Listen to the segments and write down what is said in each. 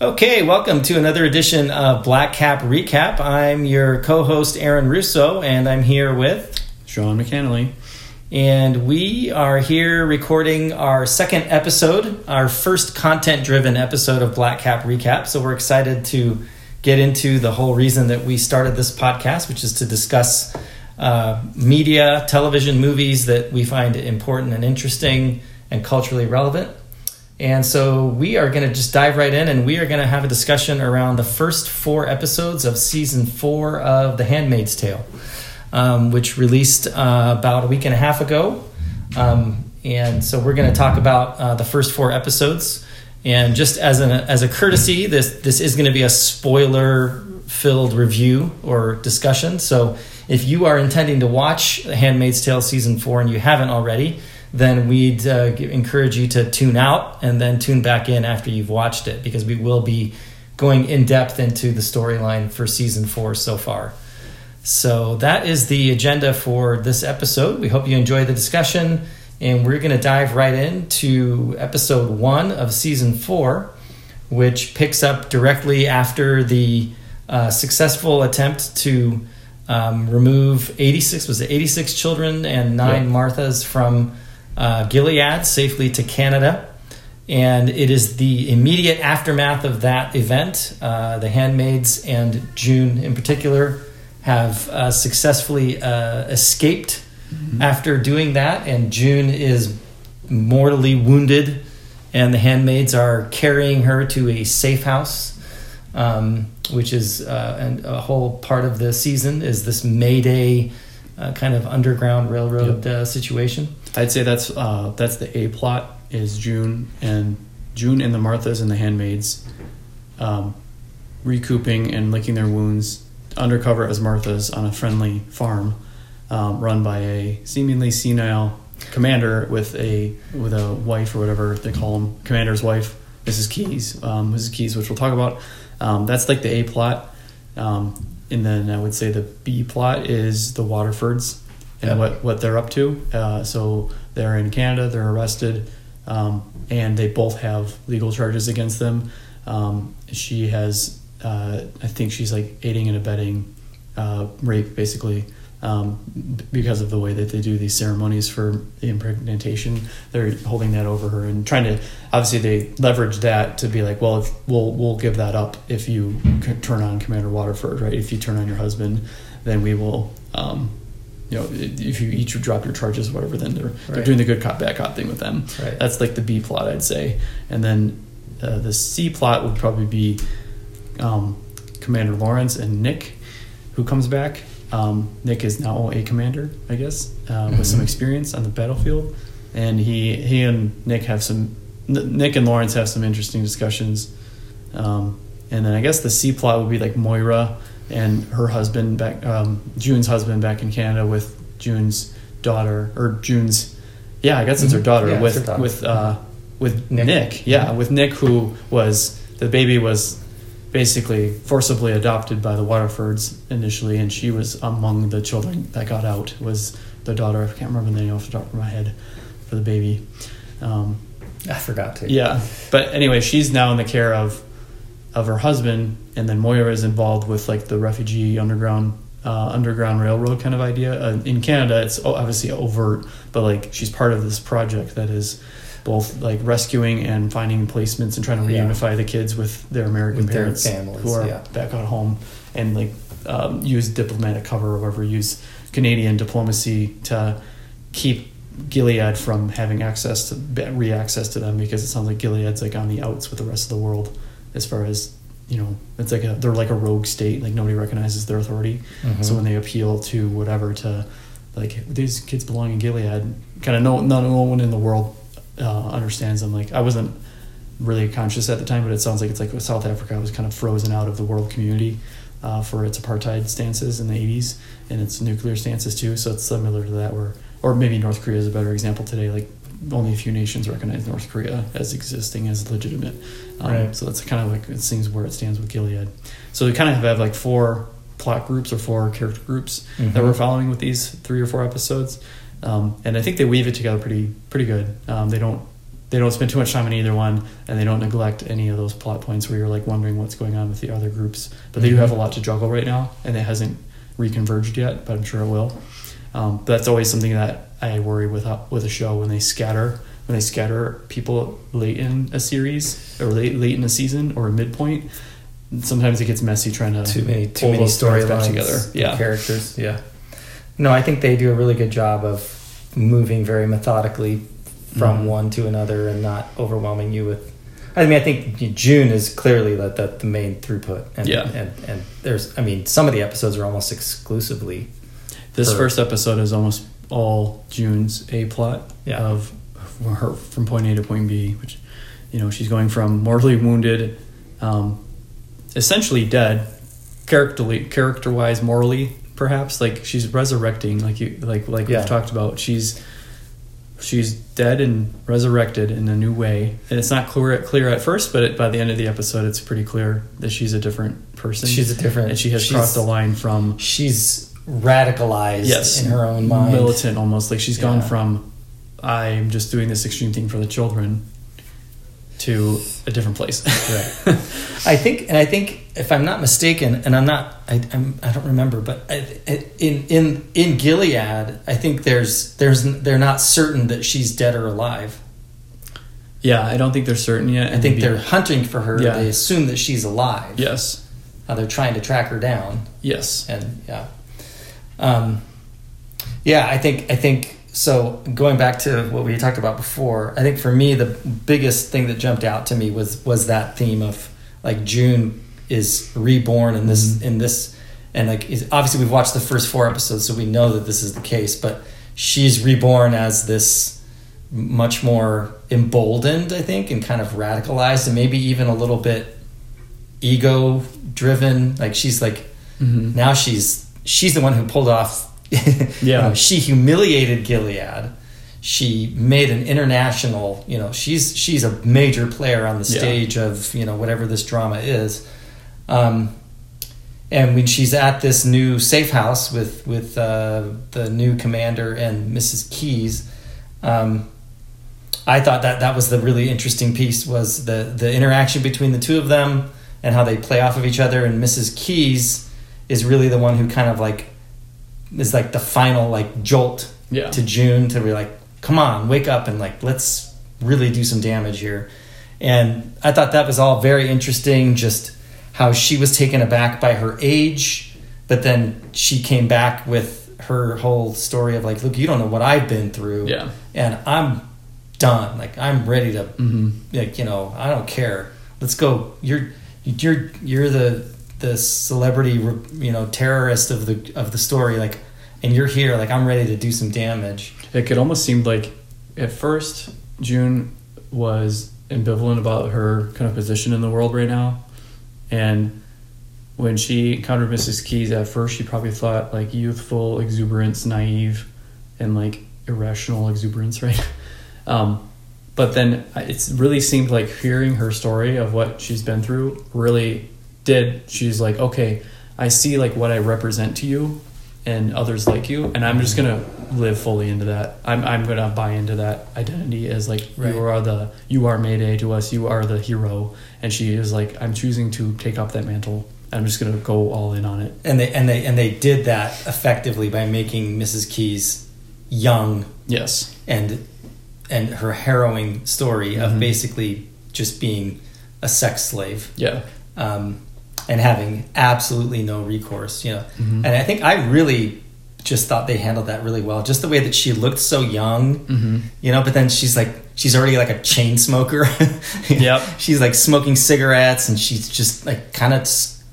Okay, welcome to another edition of Black Cap Recap. I'm your co host, Aaron Russo, and I'm here with Sean McAnally. And we are here recording our second episode, our first content driven episode of Black Cap Recap. So we're excited to get into the whole reason that we started this podcast, which is to discuss uh, media, television, movies that we find important and interesting and culturally relevant. And so we are going to just dive right in and we are going to have a discussion around the first four episodes of season four of The Handmaid's Tale, um, which released uh, about a week and a half ago. Um, and so we're going to talk about uh, the first four episodes. And just as, an, as a courtesy, this, this is going to be a spoiler filled review or discussion. So if you are intending to watch The Handmaid's Tale season four and you haven't already, then we'd uh, encourage you to tune out and then tune back in after you've watched it because we will be going in depth into the storyline for season four so far. So that is the agenda for this episode. We hope you enjoy the discussion, and we're going to dive right into episode one of season four, which picks up directly after the uh, successful attempt to um, remove 86 was it 86 children and nine yeah. Marthas from uh, Gilead safely to Canada. And it is the immediate aftermath of that event. Uh, the handmaids and June, in particular, have uh, successfully uh, escaped mm-hmm. after doing that. And June is mortally wounded, and the handmaids are carrying her to a safe house, um, which is uh, a whole part of the season. Is this Mayday uh, kind of underground railroad yep. situation? I'd say that's uh, that's the A plot is June and June and the Marthas and the handmaids um, recouping and licking their wounds undercover as Marthas on a friendly farm um, run by a seemingly senile commander with a with a wife or whatever they call him commander's wife Mrs. Keyes, um, Mrs. Keyes which we'll talk about um, that's like the A plot um, and then I would say the B plot is the Waterfords and what, what they're up to. Uh, so they're in Canada, they're arrested, um, and they both have legal charges against them. Um, she has, uh, I think she's like aiding and abetting uh, rape, basically, um, because of the way that they do these ceremonies for the impregnatation. They're holding that over her and trying to. Obviously, they leverage that to be like, well, if, we'll we'll give that up if you turn on Commander Waterford, right? If you turn on your husband, then we will um, you know, if you each drop your charges, whatever, then they're right. they're doing the good cop bad cop thing with them. Right. That's like the B plot, I'd say, and then uh, the C plot would probably be um, Commander Lawrence and Nick, who comes back. Um, Nick is now a commander, I guess, uh, mm-hmm. with some experience on the battlefield, and he he and Nick have some. Nick and Lawrence have some interesting discussions, um, and then I guess the C plot would be like Moira and her husband back, um, June's husband back in Canada with June's daughter or June's, yeah, I guess it's her mm-hmm. daughter yeah, with daughter. with uh, with Nick. Nick. Yeah, with Nick, who was the baby was basically forcibly adopted by the Waterfords initially, and she was among the children that got out. Was the daughter? I can't remember the name off the top of my head for the baby. Um, I forgot to. Yeah, but anyway, she's now in the care of of her husband, and then Moira is involved with like the refugee underground uh, underground railroad kind of idea. Uh, in Canada, it's obviously overt, but like she's part of this project that is both like rescuing and finding placements and trying to reunify yeah. the kids with their American with parents their families, who are yeah. back at home and like um, use diplomatic cover or whatever, use Canadian diplomacy to keep Gilead from having access to re-access to them because it sounds like Gilead's like on the outs with the rest of the world as far as you know it's like a they're like a rogue state like nobody recognizes their authority. Mm-hmm. so when they appeal to whatever to like these kids belong in gilead kind of no, no one in the world uh, understands them. Like i wasn't really conscious at the time but it sounds like it's like south africa was kind of frozen out of the world community uh, for its apartheid stances in the 80s and its nuclear stances too. So it's similar to that where or maybe north korea is a better example today. Like only a few nations recognize North Korea as existing as legitimate. Um, right. So that's kind of like it seems where it stands with Gilead. So we kind of have like four plot groups or four character groups mm-hmm. that we're following with these three or four episodes, um, and I think they weave it together pretty pretty good. Um, they don't they don't spend too much time on either one, and they don't neglect any of those plot points where you're like wondering what's going on with the other groups. But they do Mhm. have a lot to juggle right now, and it hasn't reconverged yet, but I'm sure it will. Um, but that's always something that I worry with uh, with a show when they scatter when they scatter people late in a series or late late in a season or a midpoint. Sometimes it gets messy trying to too many too many storylines together. Yeah, characters yeah no i think they do a really good job of moving very methodically from Mhm. one to another and not overwhelming you with i mean i think june is clearly the, the, the main throughput and, Yeah. and and there's i mean some of the episodes are almost exclusively This Her- first episode is almost all June's A plot Yeah. of her from point A to point B, which you know she's going from mortally wounded, um, essentially dead, characterly character wise, morally perhaps like she's resurrecting, like you like like Yeah. we've talked about. She's she's dead and resurrected in a new way, and it's not clear clear at first, but it, by the end of the episode, it's pretty clear that she's a different person. she's a different and she has crossed the line from she's radicalized yes in her own mind militant almost like she's gone from i'm just doing this extreme thing for the children to a different place Right. I think, and I think, if I'm not mistaken, and I'm not, I, I'm, I don't remember, but I, in in in Gilead, I think there's there's they're not certain that she's dead or alive. yeah i don't think they're certain yet I think they're hunting for her. Yeah. They assume that she's alive. yes Uh, they're trying to track her down, yes and yeah, um, yeah. I think I think so. Going back to what we talked about before, I think for me the biggest thing that jumped out to me was was that theme of like June is reborn in this Mhm. in this and like is- obviously we've watched the first four episodes so we know that this is the case but she's reborn as this much more emboldened i think and kind of radicalized and maybe even a little bit ego driven like she's like Mhm. now she's she's the one who pulled off Yeah. she humiliated gilead she made an international you know she's she's a major player on the Yeah. stage of you know whatever this drama is um, and when she's at this new safe house with with uh, the new commander and mrs Keyes um, I thought that that was the really interesting piece was the the interaction between the two of them and how they play off of each other. And Mrs. Keyes is really the one who kind of like is like the final like jolt Yeah. to June to be like, come on, wake up and like let's really do some damage here. And I thought that was all very interesting. Just how she was taken aback by her age, but then she came back with her whole story of like, look, you don't know what I've been through yeah and I'm done. Like I'm ready to hmm like you know I don't care. Let's go. You're you're you're the the celebrity you know terrorist of the of the story like and you're here like I'm ready to do some damage. it could almost seem like at first june was ambivalent about her kind of position in the world right now and when she encountered mrs Keyes at first she probably thought like youthful exuberance naive and like irrational exuberance right um, but then it really seemed like hearing her story of what she's been through really did she's like okay i see like what i represent to you and others like you and i'm just gonna live fully into that i'm, I'm gonna buy into that identity as like Right. you are the you are mayday to us you are the hero and she is like i'm choosing to take up that mantle i'm just gonna go all in on it And they and they and they did that effectively by making Mrs. Keyes young yes and and her harrowing story of Mhm. basically just being a sex slave. yeah um, and having absolutely no recourse, you know. Mhm. And I think I really just thought they handled that really well. Just the way that she looked so young, mm-hmm. you know. But then she's like, she's already like a chain smoker. Yep. She's like smoking cigarettes, and she's just like kind of,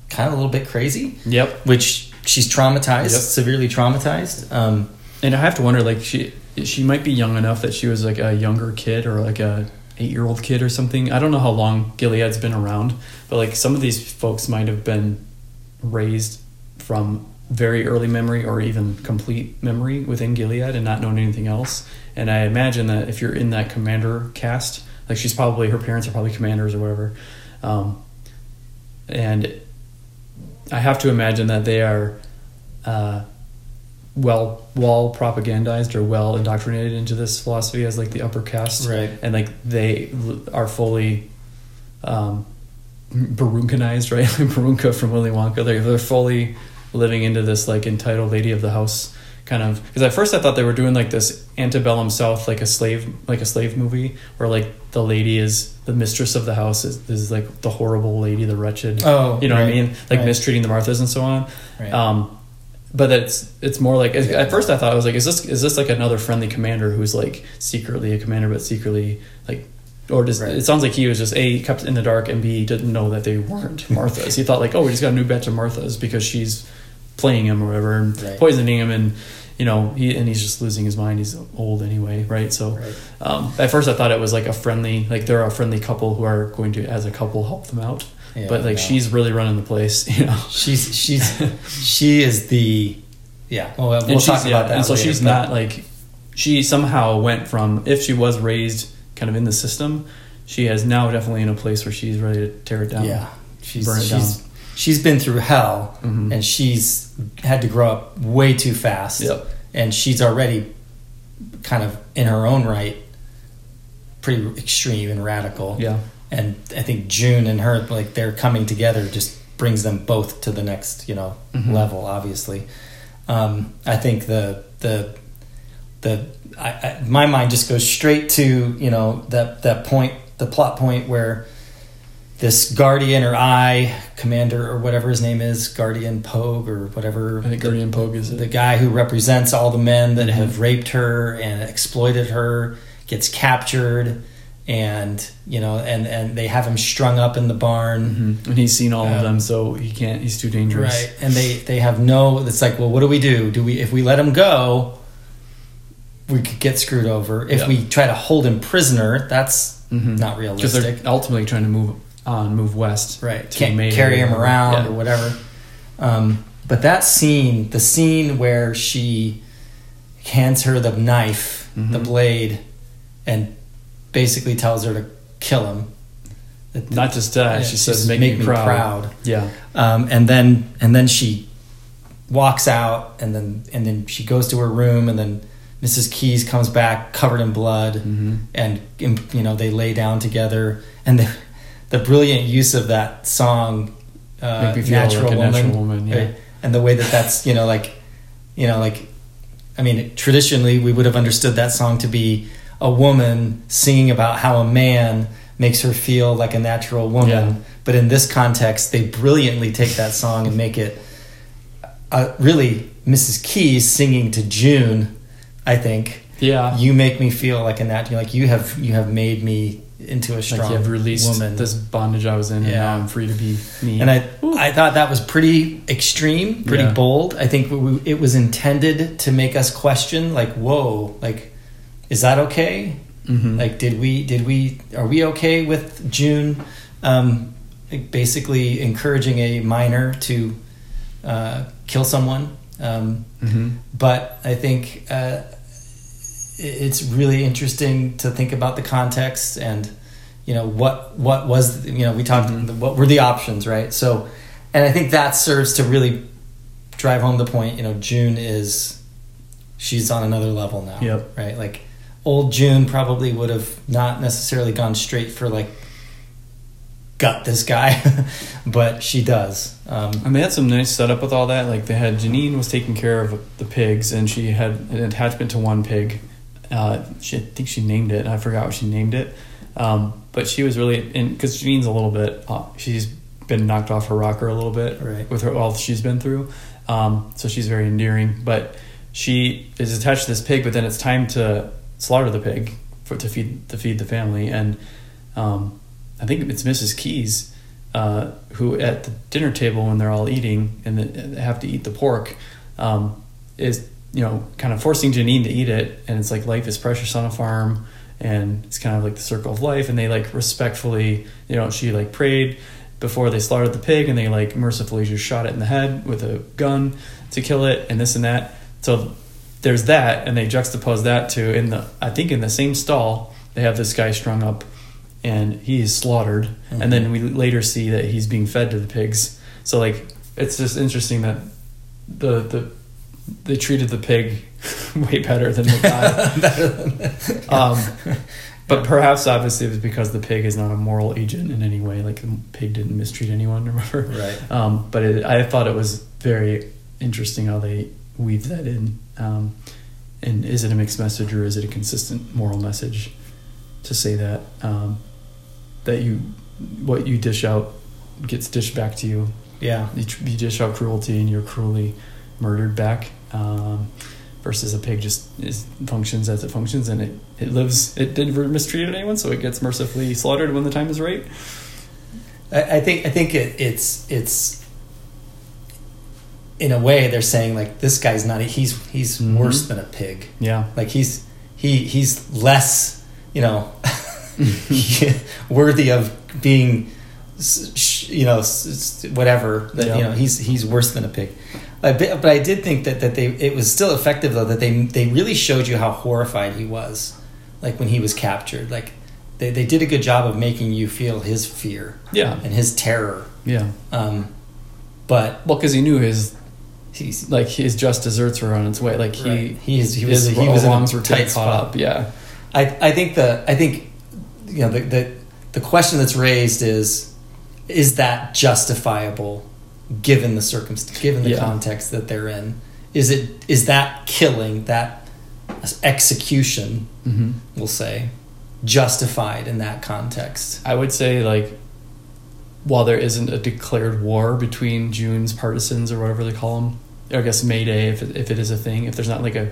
kind of a little bit crazy. yep Which she's traumatized, Yep. severely traumatized. Um, And I have to wonder, like she she might be young enough that she was like a younger kid or like a eight year old kid or something. I don't know how long Gilead's been around, but like some of these folks might have been raised from very early memory or even complete memory within Gilead and not known anything else. And I imagine that if you're in that commander caste, like she's probably her parents are probably commanders or whatever, um, and I have to imagine that they are. Uh, well well propagandized or well indoctrinated into this philosophy as like the upper caste Right. and like they are fully um Barunkanized, right? Like Veruca from Willy Wonka. They're, they're fully living into this like entitled lady of the house kind of. Because at first I thought they were doing like this antebellum South, like a slave, like a slave movie, where like the lady is the mistress of the house is, is like the horrible lady, the wretched. Oh, you know what I mean? Like right. mistreating the Marthas and so on. Right. Um, but it's it's more like at first I thought I was like, is this is this like another friendly commander who's like secretly a commander but secretly like, or does Right. it sounds like he was just a kept in the dark and b didn't know that they weren't Marthas. he thought like, oh, we just got a new batch of Marthas because she's playing him or whatever and Right. poisoning him and you know he and he's just losing his mind. He's old anyway, right? So Right. um, at first I thought it was like a friendly like they're a friendly couple who are going to as a couple help them out. Yeah, but like no. she's really running the place, you know. she's she's she is the yeah. Well, we'll and talk about yeah, that. And so later, she's not like she somehow went from if she was raised kind of in the system, she is now definitely in a place where she's ready to tear it down. Yeah, she's Burn it she's she's been through hell, Mhm. and she's had to grow up way too fast. Yep. and she's already kind of in her own right pretty extreme and radical. Yeah. And I think June and her like they're coming together just brings them both to the next you know Mhm. level. Obviously, um, I think the the the I, I, my mind just goes straight to you know that that point the plot point where this guardian or I commander or whatever his name is guardian Pogue or whatever I think the- Guardian Pogue is it. the guy who represents all the men that Mhm. have raped her and exploited her gets captured and you know and and they have him strung up in the barn Mhm. And he's seen all Um, of them, so he can't. He's too dangerous. right and they they have no it's like well what do we do do we if we let him go we could get screwed over if Yeah. we try to hold him prisoner that's Mhm. not realistic Because they're ultimately trying to move on, move west. right to can't carry him around yeah. or whatever um, but that scene the scene where she hands her the knife the Mhm. blade and basically tells her to kill him That- Not just that, Yeah, she says, "Make, "Make me proud." Yeah. um, and then and then she walks out and then and then she goes to her room and then Mrs. Keyes comes back covered in blood Mhm. and you know they lay down together and the the brilliant use of that song uh, Make me feel natural, like a woman, natural woman, yeah. right? and the way that that's you know like you know like I mean traditionally we would have understood that song to be a woman singing about how a man makes her feel like a natural woman Yeah. but in this context they brilliantly take that song and make it uh, really Mrs. Keyes singing to June I think Yeah. you make me feel like a nat like you have you have made me into a like strong you have released woman this bondage I was in, and Yeah. now I'm free to be me. and I I thought that was pretty extreme pretty Yeah. bold I think we, it was intended to make us question like whoa like is that okay Mhm. like did we did we are we okay with June um, basically encouraging a minor to uh, kill someone um, Mhm. but I think uh, it's really interesting to think about the context and you know what what was you know we talked Mhm. what were the options right so and I think that serves to really drive home the point you know June is she's on another level now Yep. right like old June probably would have not necessarily gone straight for like gut this guy but she does um, And they had some nice setup with all that. Like they had Janine was taking care of the pigs, and she had an attachment to one pig. Uh, she, I think she named it. I forgot what she named it. Um, but she was really in because Janine's a little bit. Uh, she's been knocked off her rocker a little bit Right. with her all she's been through. Um, so she's very endearing. But she is attached to this pig. But then it's time to slaughter the pig for to feed to feed the family. And um, I think it's Mrs. Keyes uh, who at the dinner table when they're all eating and they have to eat the pork um, is you know kind of forcing Janine to eat it and it's like life is precious on a farm and it's kind of like the circle of life and they like respectfully you know she like prayed before they slaughtered the pig and they like mercifully just shot it in the head with a gun to kill it and this and that so there's that and they juxtapose that to in the I think in the same stall they have this guy strung up and he is slaughtered and then we later see that he's being fed to the pigs so like it's just interesting that the the they treated the pig way better than the guy. um, but perhaps obviously it was because the pig is not a moral agent in any way. Like the pig didn't mistreat anyone or whatever. Right. Um, but it, I thought it was very interesting how they weave that in. Um, and is it a mixed message or is it a consistent moral message to say that um, that you what you dish out gets dished back to you Yeah. you, you dish out cruelty and you're cruelly murdered back um, versus a pig just is, functions as it functions and it, it lives it didn't mistreat anyone so it gets mercifully slaughtered when the time is right I, I think I think it, it's it's in a way they're saying like this guy's not he's he's Mhm. worse than a pig. yeah Like he's he he's less you know worthy of being you know whatever that Yeah. you know he's he's worse than a pig. But, but I did think that, that they it was still effective though that they they really showed you how horrified he was, like when he was captured. Like they, they did a good job of making you feel his fear yeah and his terror. yeah Um, but well because he knew his he's like his just desserts were on its way like he Right. He was- his he was in a were tight caught spot. up yeah I I think the I think you know the the the question that's raised is is that justifiable given the circumstance given the Yeah. context that they're in is it is that killing that execution hmm we'll say justified in that context I would say like while there isn't a declared war between June's partisans or whatever they call them, I guess May Day if it, if it is a thing, if there's not like a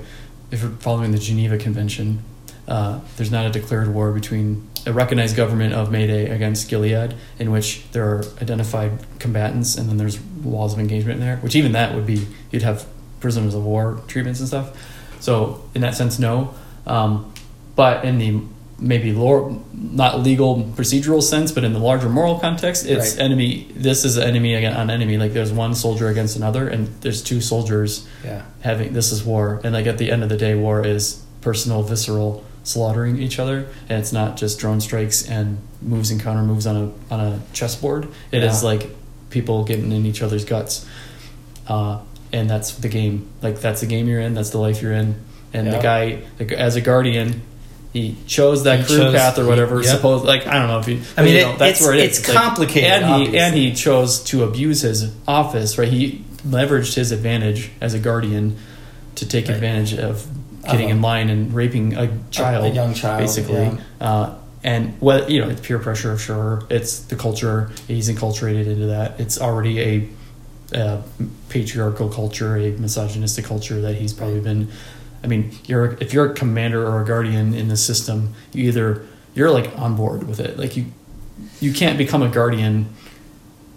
if we're following the Geneva Convention, uh, there's not a declared war between a recognized government of May Day against Gilead, in which there are identified combatants, and then there's laws of engagement there. Which even that would be you'd have prisoners of war treatments and stuff. So in that sense, no. Um, but in the maybe lore, not legal procedural sense, but in the larger moral context, it's Right. enemy. This is an enemy against on enemy. Like there's one soldier against another, and there's two soldiers yeah having this is war. And like at the end of the day, war is personal, visceral slaughtering each other, and it's not just drone strikes and moves and counter moves on a on a chessboard. It is Yeah. like people getting in each other's guts. Uh, and that's the game. Like that's the game you're in. That's the life you're in. And Yeah. the guy, the, as a guardian, he chose that He crew chose- path or whatever. he- yep. Suppose like I don't know if he. I mean, you it- know, that's it's- where it is. it's. Like, complicated, and he and he chose to abuse his office. Right, he leveraged his advantage as a guardian to take Right. advantage of getting Uh-huh. in line and raping a child, a young child, basically. yeah. Uh, and what you know, it's peer pressure, sure. It's the culture. He's enculturated into that. It's already a, uh patriarchal culture, a misogynistic culture that he's probably been. I mean, you're if you're a commander or a guardian in the system, you either you're like on board with it. Like you, you can't become a guardian,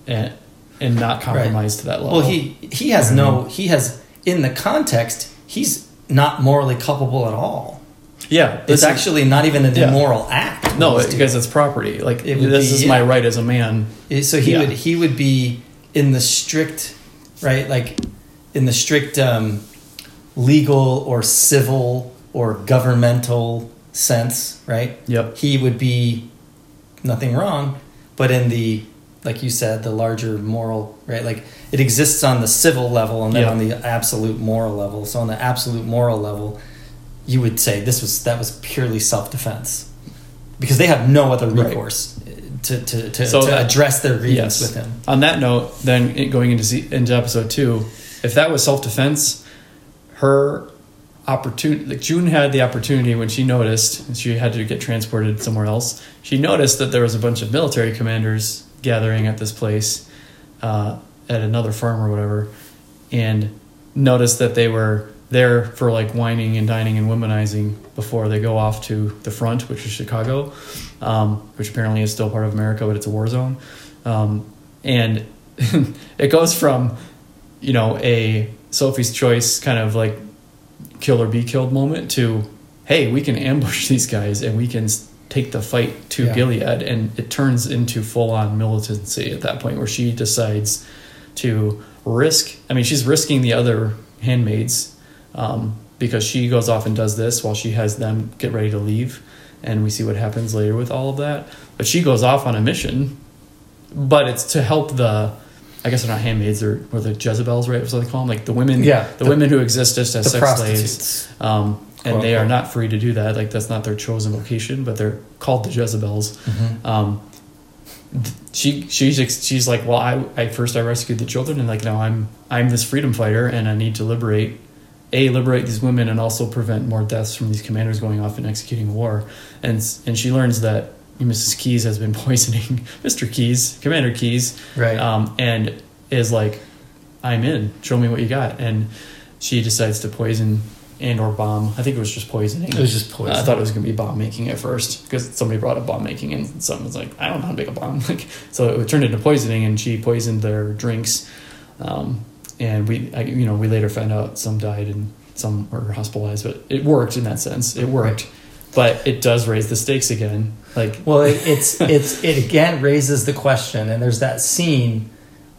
and and not compromise to that level. well he he has no he has in the context he's not morally culpable at all yeah, it's actually not even an Yeah. immoral act no he's because it's property. Like It this be- is my right as a man. so he Yeah. would he would be in the strict right like in the strict um, legal or civil or governmental sense right Yep. he would be nothing wrong but in the like you said the larger moral right like it exists on the civil level and then Yeah. on the absolute moral level so on the absolute moral level you would say this was that was purely self-defense because they have no other Right. recourse uh, to, to, to, So to that- address their grievance Yes. with him On that note, then it- going into into episode two, if that was self defense, her opportunity, like June had the opportunity when she noticed and she had to get transported somewhere else. She noticed that there was a bunch of military commanders gathering at this place, uh, at another farm or whatever, and noticed that they were there for like wining and dining and womanizing before they go off to the front, which is Chicago, um, which apparently is still part of America, but it's a war zone. Um, and it goes from, you know, a Sophie's Choice kind of like kill or be killed moment to, hey, we can ambush these guys and we can take the fight to Yeah. Gilead. And it turns into full on militancy at that point where she decides to risk. I mean, she's risking the other handmaids um, because she goes off and does this while she has them get ready to leave. And we see what happens later with all of that. But she goes off on a mission, but it's to help the I guess they're not handmaids, they're or the Jezebels, right? That's what they call them, like the women, Yeah, the, the- women who exist just as sex slaves, um, and they are not free to do that. Like that's not their chosen vocation, but they're called the Jezebels. Mhm. Um, she she's she's like, well, I, I first I rescued the children, and like now I'm I'm this freedom fighter, and I need to liberate, a liberate these women, and also prevent more deaths from these commanders going off and executing war, and and she learns that Mrs. Keyes has been poisoning Mr. Keyes, Commander Keyes, Right. um, and is like, I'm in. Show me what you got, and she decides to poison and or bomb. I think it was just poisoning. It was just poison. I thought it was gonna be bomb making at first because somebody brought up bomb making and someone was like, I don't know how to make a bomb. Like, so it turned into poisoning, and she poisoned their drinks. Um, and we, I, you know, we later found out some died and some were hospitalized, but it worked in that sense. It worked, but it does raise the stakes again. Like, Well, it, it's it's it again raises the question, and there's that scene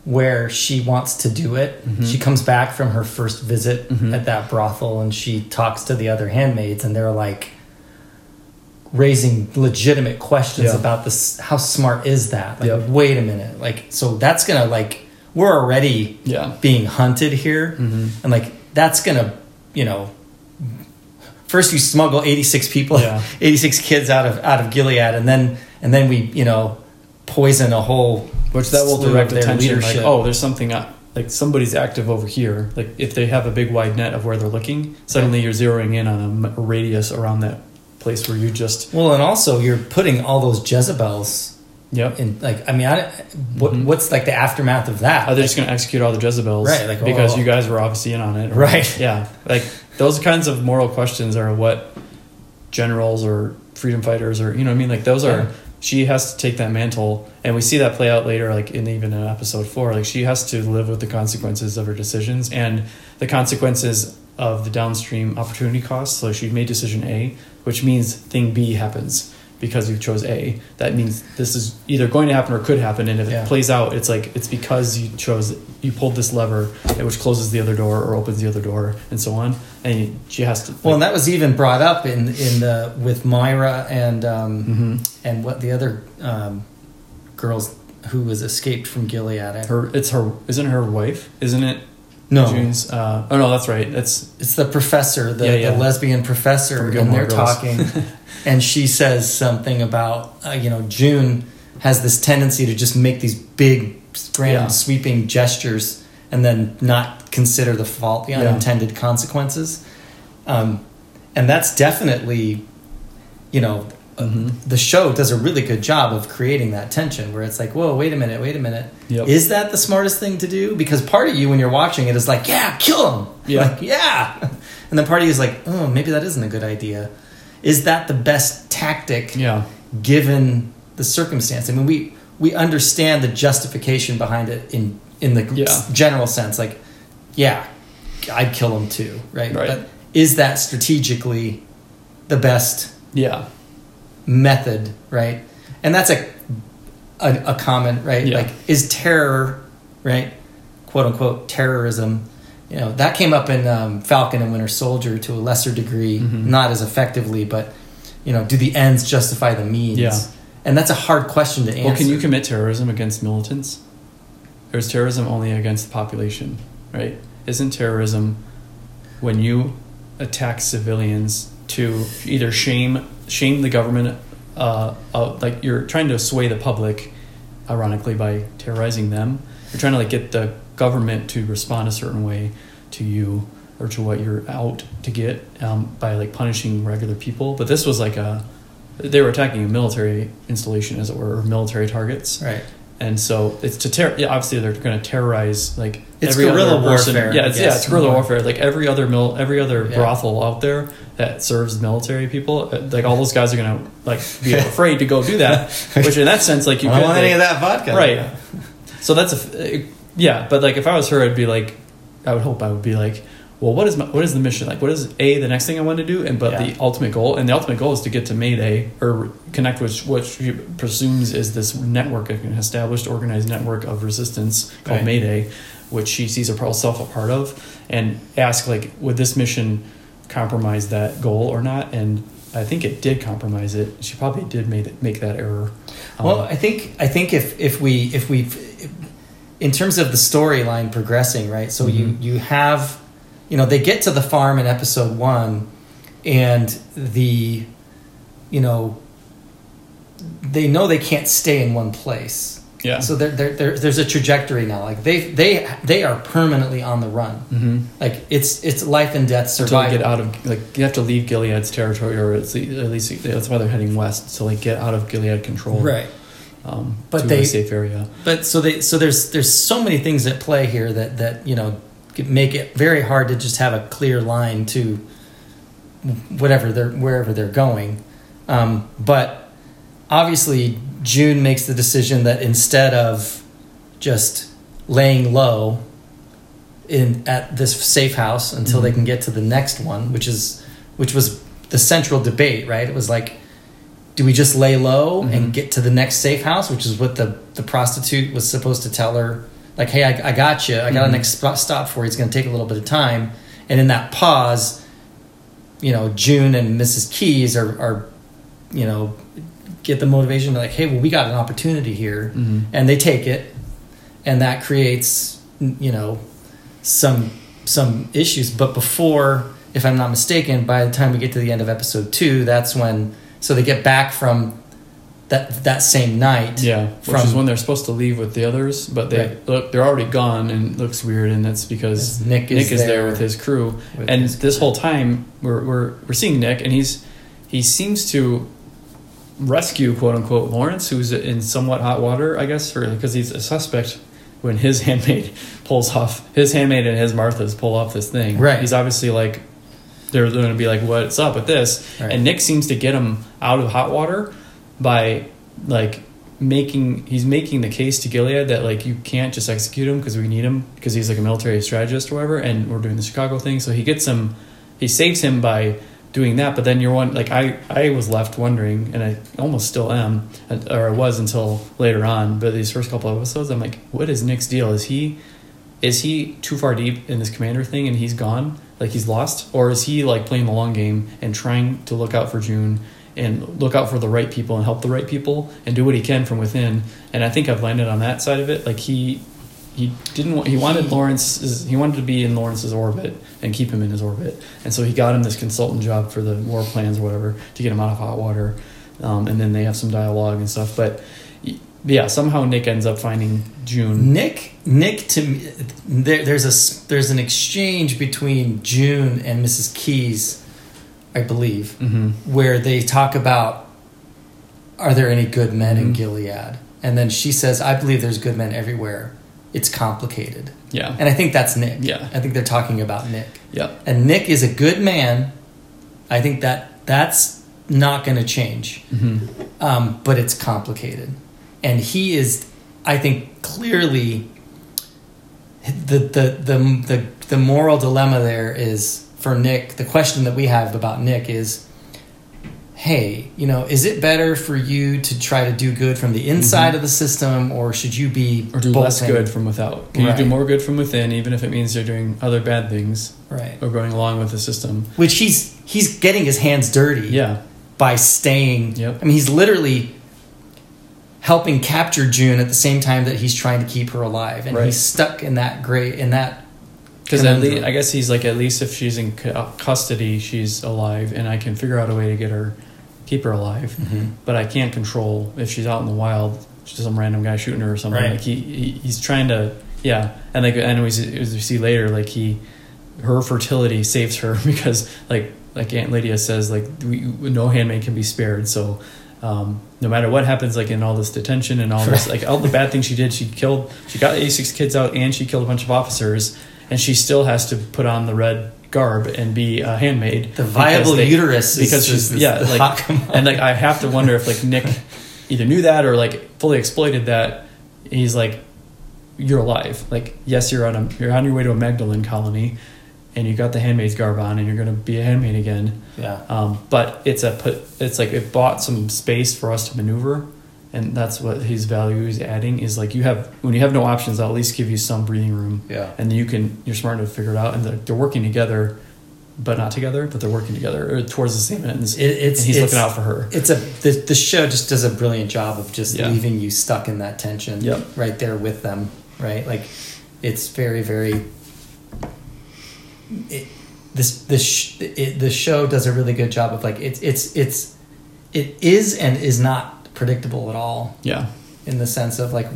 where she wants to do it. Mhm. She comes back from her first visit Mhm. at that brothel, and she talks to the other handmaids, and they're like raising legitimate questions Yeah. about this. How smart is that? Like, Yep. wait a minute. Like, so that's gonna like we're already yeah, being hunted here, Mhm. and like that's gonna you know. First, you smuggle eighty-six people, Yeah. eighty-six kids out of out of Gilead, and then and then we you know poison a whole which that will direct their attention. Like, leadership. oh, there's something uh, like somebody's active over here. Like if they have a big wide net of where they're looking, suddenly you're zeroing in on a radius around that place where you just Well, and also you're putting all those Jezebels yep. in. Like, I mean, I, what, Mhm. what's like the aftermath of that? Are they just going to execute all the Jezebels? Right, like, because oh. you guys were obviously in on it. or- Right. Yeah. Like those kinds of moral questions are what generals or freedom fighters or, you know what I mean? Like those are, Yeah. she has to take that mantle. And we see that play out later, like in even in episode four. Like she has to live with the consequences of her decisions and the consequences of the downstream opportunity costs. So she made decision A, which means thing B happens because you chose A. That means this is either going to happen or could happen. And if Yeah. it plays out, it's like it's because you chose you pulled this lever, which closes the other door or opens the other door, and so on. And you, she has to. well, and that was even brought up in in the with Moira and um, hmm and what the other um, girls who was escaped from Gilead. Her it's her isn't her wife isn't it no, June's uh oh no that's right that's it's the professor, the, Yeah, yeah. the lesbian professor, and they're Girls. talking, and she says something about uh, you know June has this tendency to just make these big, grand, Yeah. sweeping gestures and then not consider the fault, the Yeah. unintended consequences, um, and that's definitely, you know. Mhm. The show does a really good job of creating that tension where it's like, whoa, wait a minute, wait a minute. Yep. Is that the smartest thing to do? Because part of you, when you're watching it, is like, yeah, kill him. Yeah. Like, yeah. And then part of you is like, oh, maybe that isn't a good idea. Is that the best tactic yeah given the circumstance? I mean, we we understand the justification behind it in in the Yeah. general sense. Like, yeah, I'd kill him too, right? Right. But is that strategically the best yeah method, right? And that's a a, a comment, right? Yeah. Like, is terror, right? "Quote unquote" terrorism. You know that came up in um, Falcon and Winter Soldier to a lesser degree, Mhm. not as effectively, but you know, do the ends justify the means? Yeah. And that's a hard question to answer. well can you commit terrorism against militants or is terrorism only against the population right isn't terrorism when you attack civilians to either shame shame the government uh, uh, like you're trying to sway the public ironically by terrorizing them you're trying to like get the government to respond a certain way to you or to what you're out to get um, by like punishing regular people but this was like a they were attacking a military installation as it were or military targets right? and so it's to terror. Yeah, obviously they're going to terrorize like It's every guerrilla other person. warfare, Yeah, it's, yeah, it's guerrilla warfare. Like every other mil, every other Yeah. brothel out there that serves military people, uh, like all those guys are going to like be afraid to go do that. Which in that sense, like you I don't could want any of that vodka, Right. So that's a yeah, but like if I was her, I'd be like, I would hope I would be like, well, what is my, what is the mission like? What is a the next thing I want to do, and but Yeah. the ultimate goal, and the ultimate goal is to get to Mayday or connect with what she presumes is this network, an established, organized network of resistance called Right. Mayday, which she sees herself a part of, and ask like, would this mission compromise that goal or not? And I think it did compromise it. She probably did make it, make that error. Um, Well, I think I think if if we if we in terms of the storyline progressing, right? So you Mhm. you have, you know, they get to the farm in episode one, and the, you know, they know they can't stay in one place. Yeah. So there, there, there, there's a trajectory now. Like they, they, they are permanently on the run. mm-hmm. Like it's, it's life and death Until survival. they get out of like you have to leave Gilead's territory, or at least, at least that's why they're heading west to like get out of Gilead control, right. Um, But they- a safe area. But so they, so there's, there's so many things at play here that, that you know, make it very hard to just have a clear line to whatever they're, wherever they're going. Um, but obviously, June makes the decision that instead of just laying low in at this safe house until they Mhm. can get to the next one, which is which was the central debate, right? It was like, do we just lay low Mhm. and get to the next safe house, which is what the the prostitute was supposed to tell her, like, hey, I, I got you, I got a Mhm. next stop for you. It's going to take a little bit of time, and in that pause, you know, June and Mrs. Keyes are are, you know, get the motivation like, hey, well, we got an opportunity here, Mhm. and they take it, and that creates, you know, some some issues. But before, if I'm not mistaken, by the time we get to the end of episode two, that's when so they get back from that that same night. Yeah, which From- is when they're supposed to leave with the others, but they Right. look they're already gone, and it looks weird, and that's because Nick is Nick is there there with his crew, with and his- this whole time we're we're we're seeing Nick, and he's he seems to rescue quote unquote Lawrence, who's in somewhat hot water, I guess, for because he's a suspect when his handmaid pulls off his handmaid and his Martha's pull off this thing. Right. He's obviously like they're going to be like, "What's up with this?" Right. And Nick seems to get him out of hot water by like making he's making the case to Gilead that like you can't just execute him because we need him because he's like a military strategist or whatever, and we're doing the Chicago thing. So he gets him, he saves him by doing that. But then you're one like I I was left wondering, and I almost still am, or I was until later on. But these first couple of episodes, I'm like, what is Nick's deal? Is he is he too far deep in this commander thing and he's gone like he's lost? Or is he like playing the long game and trying to look out for june and look out for the right people and help the right people and do what he can from within? And i think i've landed on that side of it. Like he he didn't want he wanted lawrence he wanted to be in lawrence's orbit and keep him in his orbit. And so he got him this consultant job for the war plans or whatever to get him out of hot water um, and then they have some dialogue and stuff. But yeah somehow nick ends up finding june Nick, Nick, to me, there, there's a there's an exchange between June and Mrs. Keyes, I believe, hmm where they talk about are there any good men in Mhm. Gilead, and then she says, "I believe there's good men everywhere. It's complicated," yeah and I think that's Nick. Yeah. I think they're talking about Nick, yeah and Nick is a good man. I think that that's not going to change hmm um, but it's complicated. And he is, I think, clearly the, the the the the moral dilemma there is for Nick. The question that we have about Nick is, hey, you know, is it better for you to try to do good from the inside of the system, or should you be Mm-hmm. or do less good from without. Can you do more good from within, even if it means you're doing other bad things Right. or going along with the system? Which he's he's getting his hands dirty. Yeah, by staying. Yep. I mean, he's literally helping capture June at the same time that he's trying to keep her alive, and Right. he's stuck in that great in that. because at least I guess he's like at least if she's in custody, she's alive, and I can figure out a way to get her, keep her alive. Mm-hmm. But I can't control if she's out in the wild, just some random guy shooting her or something. Right. Like he, he he's trying to yeah, and like and we see- as we see later, like he her fertility saves her because like like Aunt Lydia says like we, no handmaid can be spared so um, no matter what happens like in all this detention and all this like all the bad things she did she killed she got 86 kids out and she killed a bunch of officers and she still has to put on the red garb and be a handmaid The viable they- uterus is- because she's is- is yeah the like and like I have to wonder if like Nick either knew that or like fully exploited that. He's like you're alive. Like yes you're on a you're on your way to a Magdalene colony and you got the handmaid's garb on and you're gonna be a handmaid again Yeah. um, but it's a put it's like it bought some space for us to maneuver and that's what his value is adding is like you have when you have no options I'll at least give you some breathing room Yeah. and you can you're smart enough to figure it out and they're, they're working together but not together but they're working together towards the same ends It, it's and he's it's, looking out for her It's a the, the show just does a brilliant job of just Yeah. leaving you stuck in that tension. Yep. Right there with them. right? Like it's very very. It, this this sh- it, the show does a really good job of like it's it's it's it is and is not predictable at all Yeah. in the sense of like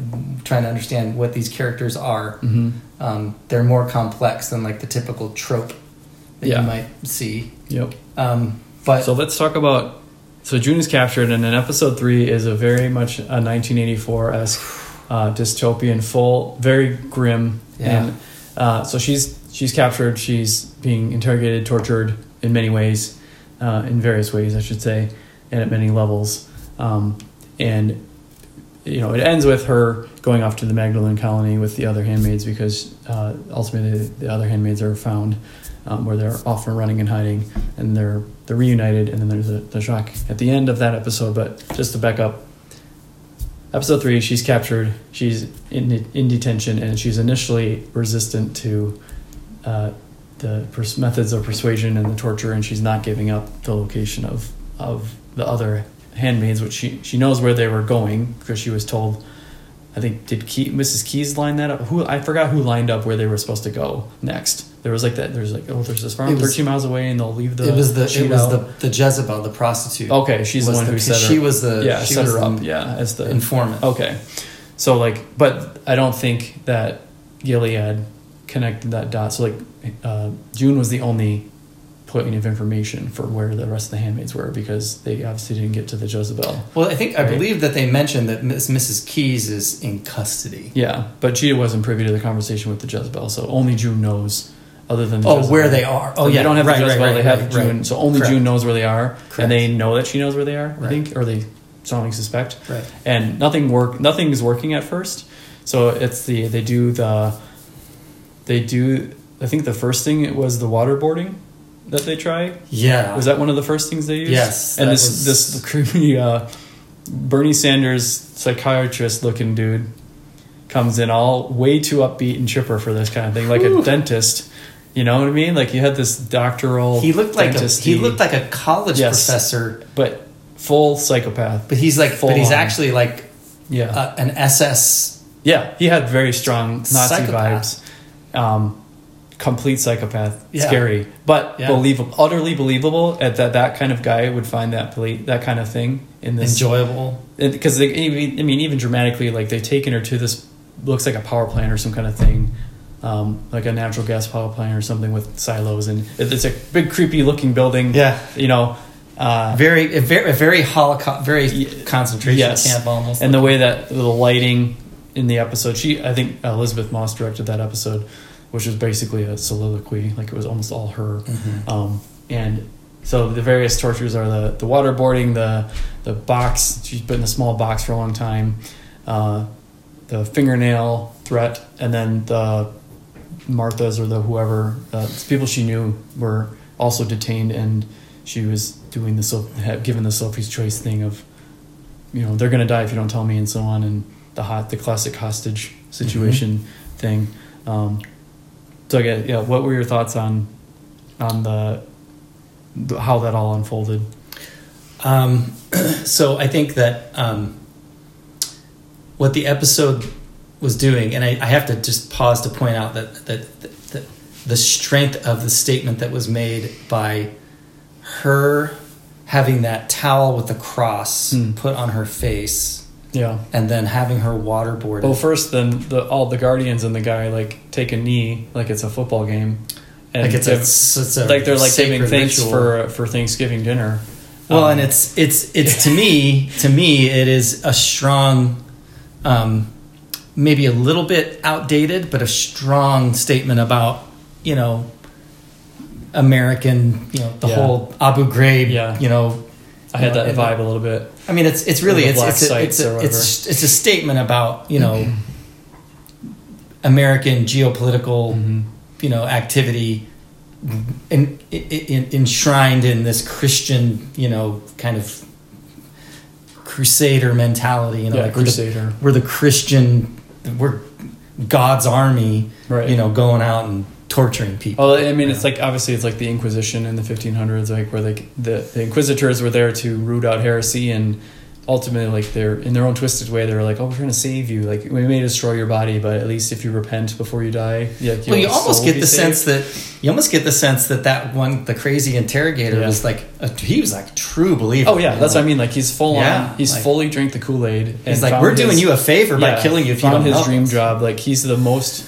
trying to understand what these characters are. hmm Um, they're more complex than like the typical trope that Yeah. you might see. Yep. Um, but So let's talk about. So June is captured, and in episode three is a very much a 1984 esque uh, dystopian, full, very grim. Yeah. And uh, so she's she's captured. She's being interrogated, tortured in many ways, uh, in various ways, I should say, and at many levels. Um, and you know, it ends with her going off to the Magdalene colony with the other handmaids because uh, ultimately the other handmaids are found um, where they're off and running and hiding, and they're they're reunited, and then there's a the shock at the end of that episode. But just to back up, episode three, she's captured, she's in in detention, and she's initially resistant to uh, the pers- methods of persuasion and the torture, and she's not giving up the location of of the other handmaids, which she she knows where they were going because she was told. I think did Key, Mrs. Keyes line that up? Who I forgot who lined up where they were supposed to go next. There was like that. There's like oh, there's this farm was- 13 miles away, and they'll leave the. it was the it was out. the, the Jezebel, the prostitute. Okay, she's the was one who set her. She was the yeah, she set was her the up. Yeah, as the informant. Okay, so like, but I don't think that Gilead connected that dot. So like, uh, June was the only point of information for where the rest of the handmaids were because they obviously didn't get to the Jezebel. Well, I think I believe that they mentioned that Miss, Mrs. Keyes is in custody. Yeah, but she wasn't privy to the conversation with the Jezebel, so only June knows. Other than the Oh, Jezebel. where they are. Oh, So yeah, they don't have right, the right, Jezebel. right, they have right, June, right. so only Correct. June knows where they are, Correct. and they know that she knows where they are. I think, or they strongly suspect. Right. and nothing work nothing's working at first so it's the they do the they do i think the first thing it was the waterboarding that they try Yeah. was that one of the first things they used Yes, and this was- this creepy uh bernie sanders psychiatrist looking dude comes in all way too upbeat and chipper for this kind of thing like a dentist you know what i mean like you had this doctoral He looked like a, he looked like a college Yes. professor, but full psychopath but he's like Full but he's on. actually like yeah uh, an SS. Yeah, he had very strong Nazi Psychopath. vibes. Um, complete psychopath, Yeah. scary, but Yeah. believable, utterly believable. At that that kind of guy would find that that kind of thing in this Enjoyable. because they even I mean even dramatically like they've taken her to this looks like a power plant or some kind of thing. Um, like a natural gas power plant or something with silos and it's a big creepy looking building. Yeah. you know, uh, Very, very, very Holocaust, very concentration yes. camp almost. and the way that the lighting in the episode she i think elisabeth moss directed that episode which was basically a soliloquy like it was almost all her Mhm. um, and so the various tortures are the the waterboarding the the box she's been in a small box for a long time uh, the fingernail threat and then the marthas or the whoever uh, people she knew were also detained and she was doing the given the sophie's choice thing of you know they're gonna die if you don't tell me and so on and the hot the classic hostage situation thing um, so again yeah what were your thoughts on on the, the how that all unfolded Um, so I think that um, what the episode was doing, and I, I have to just pause to point out that, that, that, that the strength of the statement that was made by her having that towel with the cross Hmm. put on her face yeah and then having her waterboarded. well first then the all the guardians and the guy like take a knee like it's a football game and like it's a, it's a like they're like giving thanks ritual. for for thanksgiving dinner Well, Um, and it's it's it's to me to me it is a strong, um, maybe a little bit outdated, but a strong statement about you know American you know the Yeah. whole Abu Ghraib Yeah. you know. I had that vibe a little bit. I mean, it's it's really it's it's a, it's a, it's it's a statement about you know American geopolitical Mhm. you know activity in, in, enshrined in this Christian you know kind of crusader mentality you know yeah like we're the, crusader. we're the Christian we're God's army right. you know going out and torturing people. Well, I mean, it's like obviously it's like the Inquisition in the 1500s, like where they the, the Inquisitors were there to root out heresy and ultimately like they're in their own twisted way they're like oh we're trying to save you. Like we may destroy your body but at least if you repent before you die yeah well, you almost get the sense that you almost get the sense that that one the crazy interrogator Yeah. was like a, he was like a true believer oh yeah that's what I mean like he's full Yeah, on he's like- fully drank the Kool-Aid and He's like, we're doing you a favor by yeah, killing you if you don't his help dream job like he's the most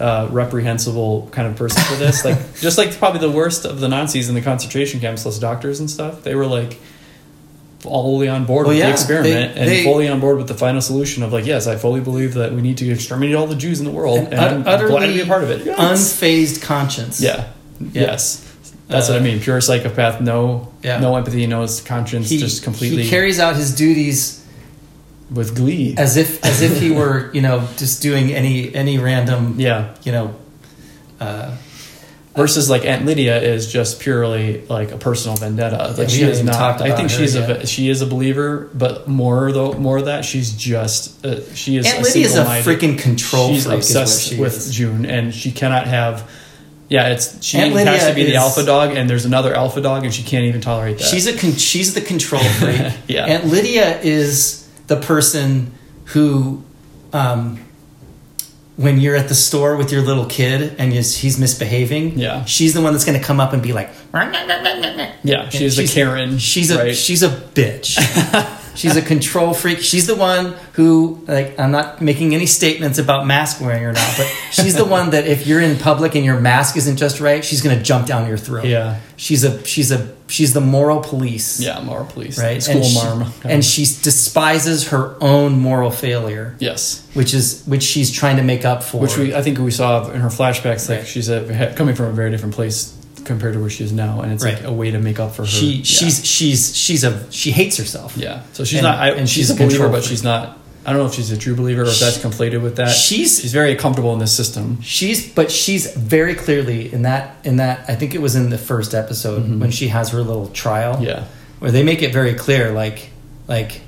uh, reprehensible kind of person for this. Like just like probably the worst of the Nazis in the concentration camps those doctors and stuff they were like fully on board Well, with yeah, the experiment they- and they- fully on board with the final solution of like yes I fully believe that we need to exterminate all the Jews in the world and, An I'm glad to be a part of it. Unfazed conscience. Yeah. yes. That's what I Uh, mean. Pure psychopath no Yeah. no empathy no conscience he just completely he carries out his duties with glee as if as if he were you know just doing any any random yeah you know uh, versus like Aunt Lydia is just purely like a personal vendetta. Like we she is not. I think she's a she is a believer, but more though more of that she's just uh, she is. Aunt Lydia is a freaking control She's freak. obsessed she with is. June, and she cannot have. Yeah, it's she has to be the alpha dog, and there's another alpha dog, and she can't even tolerate that. She's a con- she's the control freak. Yeah. Aunt Lydia is the person who, um, when you're at the store with your little kid and he's, he's misbehaving, Yeah. she's the one that's going to come up and be like, yeah, she's she's- Karen. She's a right? she's a bitch. she's a control freak. She's the one who like I'm not making any statements about mask wearing or not, but she's the one that if you're in public and your mask isn't just right, she's going to jump down your throat. yeah, She's a she's a she's the moral police. yeah, moral police, Right. school and she, marm, and she despises her own moral failure, yes, which is which she's trying to make up for. which we I think we saw in her flashbacks. Like Right. she's a, coming from a very different place compared to where she is now, and it's like a way to make up for her. she yeah. she's she's she's a she hates herself. yeah. So she's and- not, I, and she's she's, a believer, but she's not. I don't know if she's a true believer or if that's conflated with that. She's- she's very comfortable in this system. She's but she's very clearly in that in that I think it was in the first episode when she has her little trial. Mm-hmm. Yeah, Where they make it very clear like like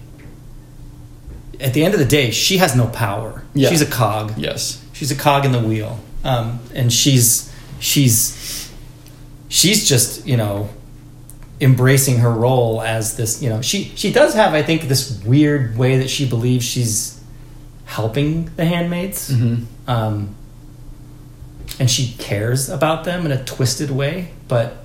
at the end of the day she has no power. Yeah. She's a cog. yes, She's a cog in the wheel. Um, and she's she's she's just, you know, embracing her role as this, you know, she she does have I think this weird way that she believes she's helping the handmaids. hmm Um, and she cares about them in a twisted way, but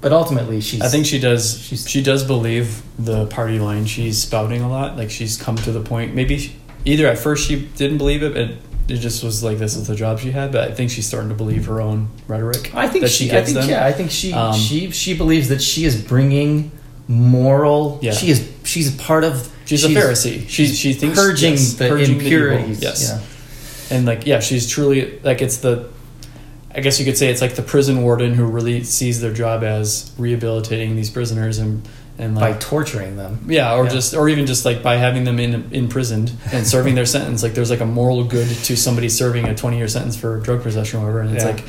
but ultimately she's I think she does. She's- she does believe the party line she's spouting a lot. Like she's come to the point. Maybe she, either at first she didn't believe it, it it just was like this is the job she had. But I think she's starting to believe her own rhetoric. I think that she, she I think them. yeah, I think she Um, she she believes that she is bringing moral Yeah. she is she's part of She's, a Pharisee. She she thinks purging yes, the purging impurities. yes, yeah. and like yeah, she's truly like it's the. I guess you could say it's like the prison warden who really sees their job as rehabilitating these prisoners and and by like torturing them. yeah, or Yeah. just or even just like by having them in imprisoned and serving their sentence. Like there's like a moral good to somebody serving a 20 year sentence for drug possession or whatever, and it's Yeah. like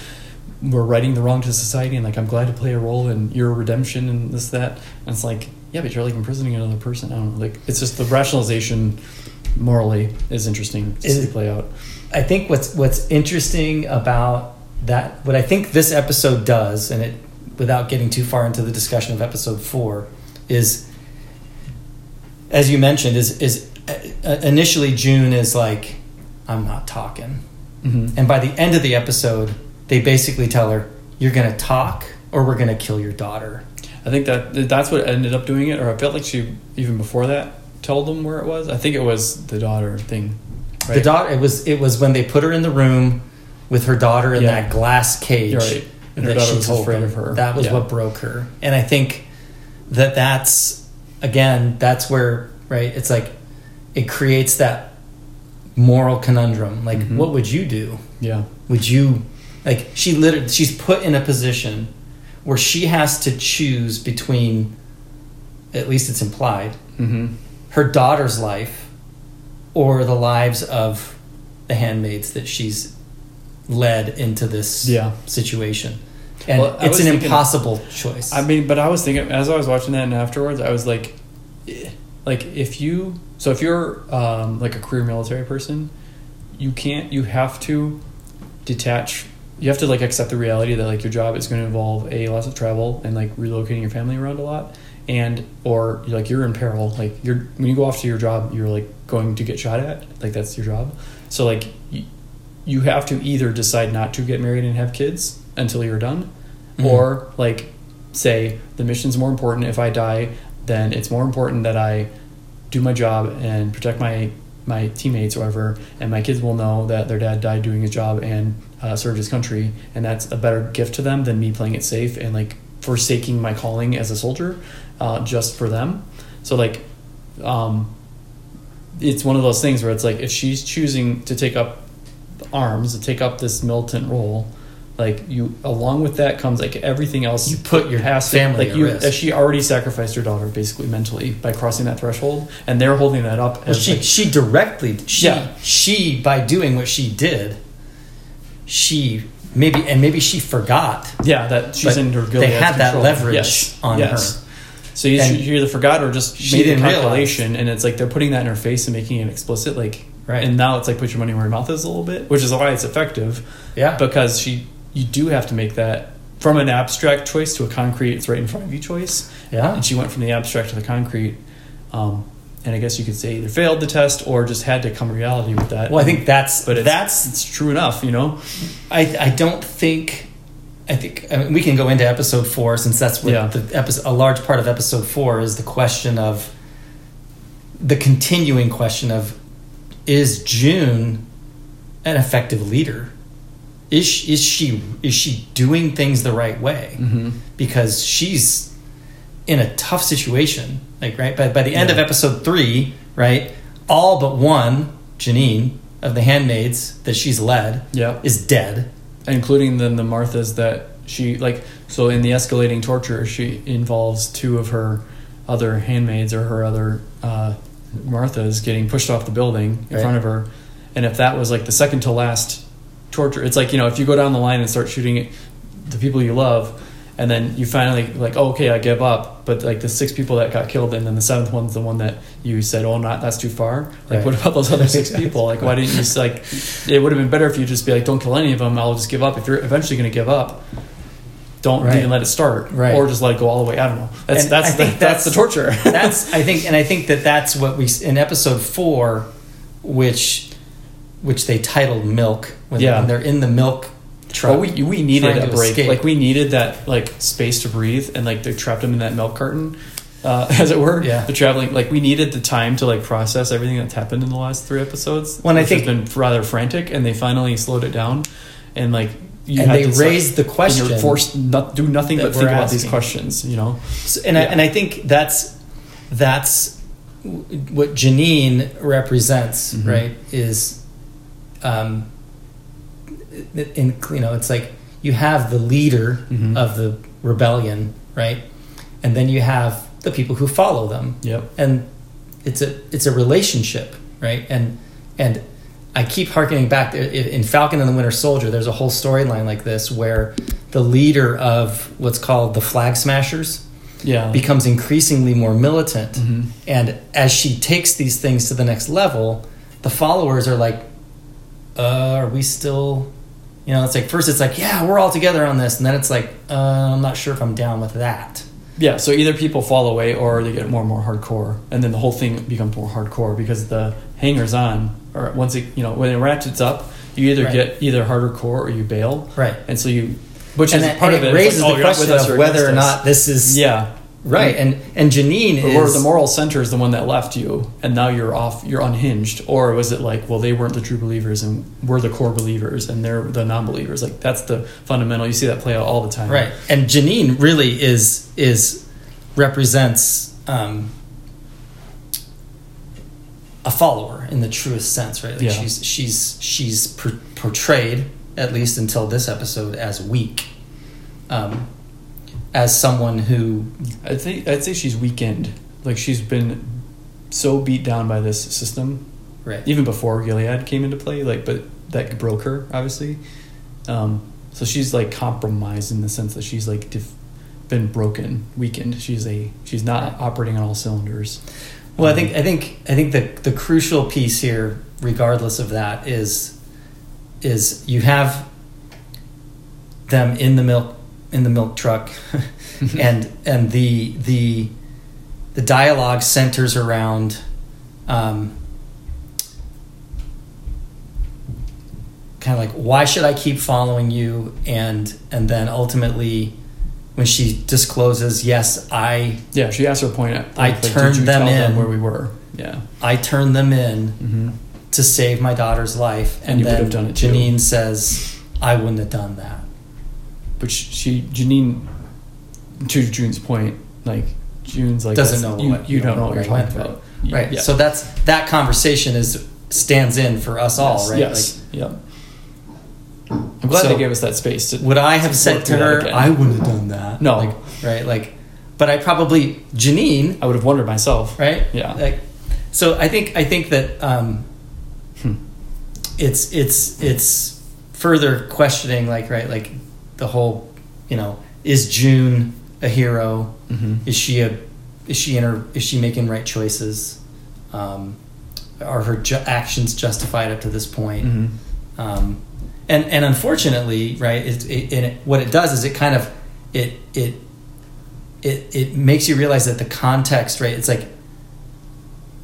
we're righting the wrong to society, and like I'm glad to play a role in your redemption and this that. And it's like yeah, but you're like imprisoning another person. I don't know. Like it's just the rationalization morally is interesting to Is- see play out. I think what's what's interesting about that, what I think this episode does, and it without getting too far into the discussion of episode four, is as you mentioned, is is uh, initially June is like, I'm not talking, Mm-hmm. and by the end of the episode, they basically tell her, "You're going to talk, or we're going to kill your daughter." I think that that's what ended up doing it, or I felt like she even before that told them where it was. I think it was the daughter thing. The daughter. It was it was when they put her in the room with her daughter in Yeah. that glass cage. Right. And her that daughter was afraid them. of her. That was Yeah. what broke her. And I think that that's again that's where right. It's like it creates that moral conundrum. Like, Mhm. what would you do? Yeah. Would you like she literally she's put in a position where she has to choose between at least it's implied Mm-hmm. her daughter's life or the lives of the handmaids that she's led into this Yeah. situation. And Well, it's an thinking- impossible choice. I mean, but I was thinking as I was watching that and afterwards, I was like, like if you, so if you're um, like a career military person, you can't, you have to detach. You have to like accept the reality that like your job is going to involve a lots of travel and like relocating your family around a lot, and or like you're in peril. Like you're when you go off to your job, you're like going to get shot at. Like that's your job. So like you, you have to either decide not to get married and have kids until you're done, Mhm. or like say the mission's more important. If I die, then it's more important that I do my job and protect my my teammates or whatever, and my kids will know that their dad died doing his job and uh, served his country, and that's a better gift to them than me playing it safe and like forsaking my calling as a soldier uh, just for them. So like, um, it's one of those things where it's like if she's choosing to take up arms to take up this militant role. Like you, along with that comes like everything else. You put your has family like at you. risk. Uh, she already sacrificed her daughter basically mentally by crossing that threshold, and they're holding that up Well, as she like, she directly she Yeah. she by doing what she did, she maybe and maybe she forgot. Yeah, that she's in her good. they had that leverage Yes, on yes. her. So you, either forgot or just she made a didn't realize. calculation, and it's like they're putting that in her face and making it explicit. Like, Right. And now it's like put your money where your mouth is a little bit, which is why it's effective. Yeah. because she, you do have to make that from an abstract choice to a concrete. It's right in front of you choice. Yeah. And she went from the abstract to the concrete. Um, and I guess you could say either failed the test or just had to come to reality with that. Well, I think that's but it's, that's it's true enough, you know. I I don't think I think I mean, we can go into episode four since that's what Yeah. the episode a large part of episode four is the question of the continuing question of is June an effective leader? Is she, is she is she doing things the right way? Mm-hmm. Because she's in a tough situation. Like right by by the end of episode three, right? All but one, Janine of the handmaids that she's led, Yeah. is dead. including then the Marthas that she like. So in the escalating torture, she involves two of her other handmaids or her other uh, Marthas getting pushed off the building in Right. front of her. And if that was like the second to last torture, it's like you know if you go down the line and start shooting the people you love, and then you finally like, oh, okay, I give up. But like the six people that got killed, and then the seventh one's the one that you said, oh, not that's too far. Like, Right. what about those other six people? Like, why didn't you just like? It would have been better if you just be like, don't kill any of them. I'll just give up. If you're eventually going to give up, don't Right. even let it start, Right. or just let it go all the way. I don't know. That's And that's the, think that's, the torture. that's I think, and I think that that's what we in episode four, which which they titled "Milk" when, Yeah. when they're in the milk truck. Well, we we needed a break. escape. Like we needed that like space to breathe, and like they trapped them in that milk carton, uh, as it were. Yeah. The traveling like we needed the time to like process everything that's happened in the last three episodes. When I think- has been rather frantic, and they finally slowed it down, and like you And they raised the and question You're forced not do nothing but think we're about these questions. You know. So- and I, and I think that's that's what Janine represents, Mhm. right? Is um, in you know, it's like you have the leader Mhm. of the rebellion, right? And then you have the people who follow them, Yep. and it's a it's a relationship, right? And and I keep harkening back in Falcon and the Winter Soldier. There's a whole storyline like this where the leader of what's called the Flag Smashers Yeah. becomes increasingly more militant, Mhm. and as she takes these things to the next level, the followers are like, uh, "Are we still?" You know, it's like first it's like, "Yeah, we're all together on this," and then it's like, uh, "I'm not sure if I'm down with that." Yeah, so either people fall away or they get more and more hardcore, and then the whole thing becomes more hardcore because the hangers on, or once it you know when it ratchets up, you either Right. get either harder core or you bail, Right. and so you, which and is that, part of it it. Raises like, oh, the you're not with question of whether or not this is yeah, right. And and Janine or is the moral center is the one that left you, and now you're off, you're unhinged, or was it like, well, they weren't the true believers, and we're the core believers, and they're the non-believers? Like that's the fundamental. You see that play out all the time, right. And Janine really is is represents um, a follower in the truest sense, right? Like Yeah. she's she's she's per- portrayed at least until this episode as weak, um, as someone who I'd say I'd say she's weakened. Like she's been so beat down by this system, right. even before Gilead came into play. Like, but that broke her obviously. Um, so she's like compromised in the sense that she's like def- been broken, weakened. She's a she's not operating on all cylinders. Well, I Um, think I think I think the the crucial piece here, regardless of that, is is you have them in the milk in the milk truck, and and the the the dialogue centers around um, kind of like why should I keep following you and and then ultimately when she discloses yes I Yeah, she asked her point. At, I like, turned them in. where we were. Yeah. I turned them in Mm-hmm. to save my daughter's life And you would then have done it too. Janine says I wouldn't have done that But she, Janine, to June's point, like June's like Doesn't know you, what- you don't know what you're talking right, about. right Yeah. so that's that conversation is stands in for us all yes, right Yes. yep. I'm glad So- they gave us that space to. would I have said to her. I wouldn't have done that No. like right like but I probably Janine I would have wondered myself. right? Yeah. Like, so I think I think that um, Hmm. it's it's it's further questioning, like right, like the whole, you know, is June a hero? Mm-hmm. Is she a is she in her is she making right choices? Um, are her ju- actions justified up to this point? Mm-hmm. um, and and unfortunately, right, it, it, it, what it does is it kind of it it it it makes you realize that the context, right? It's like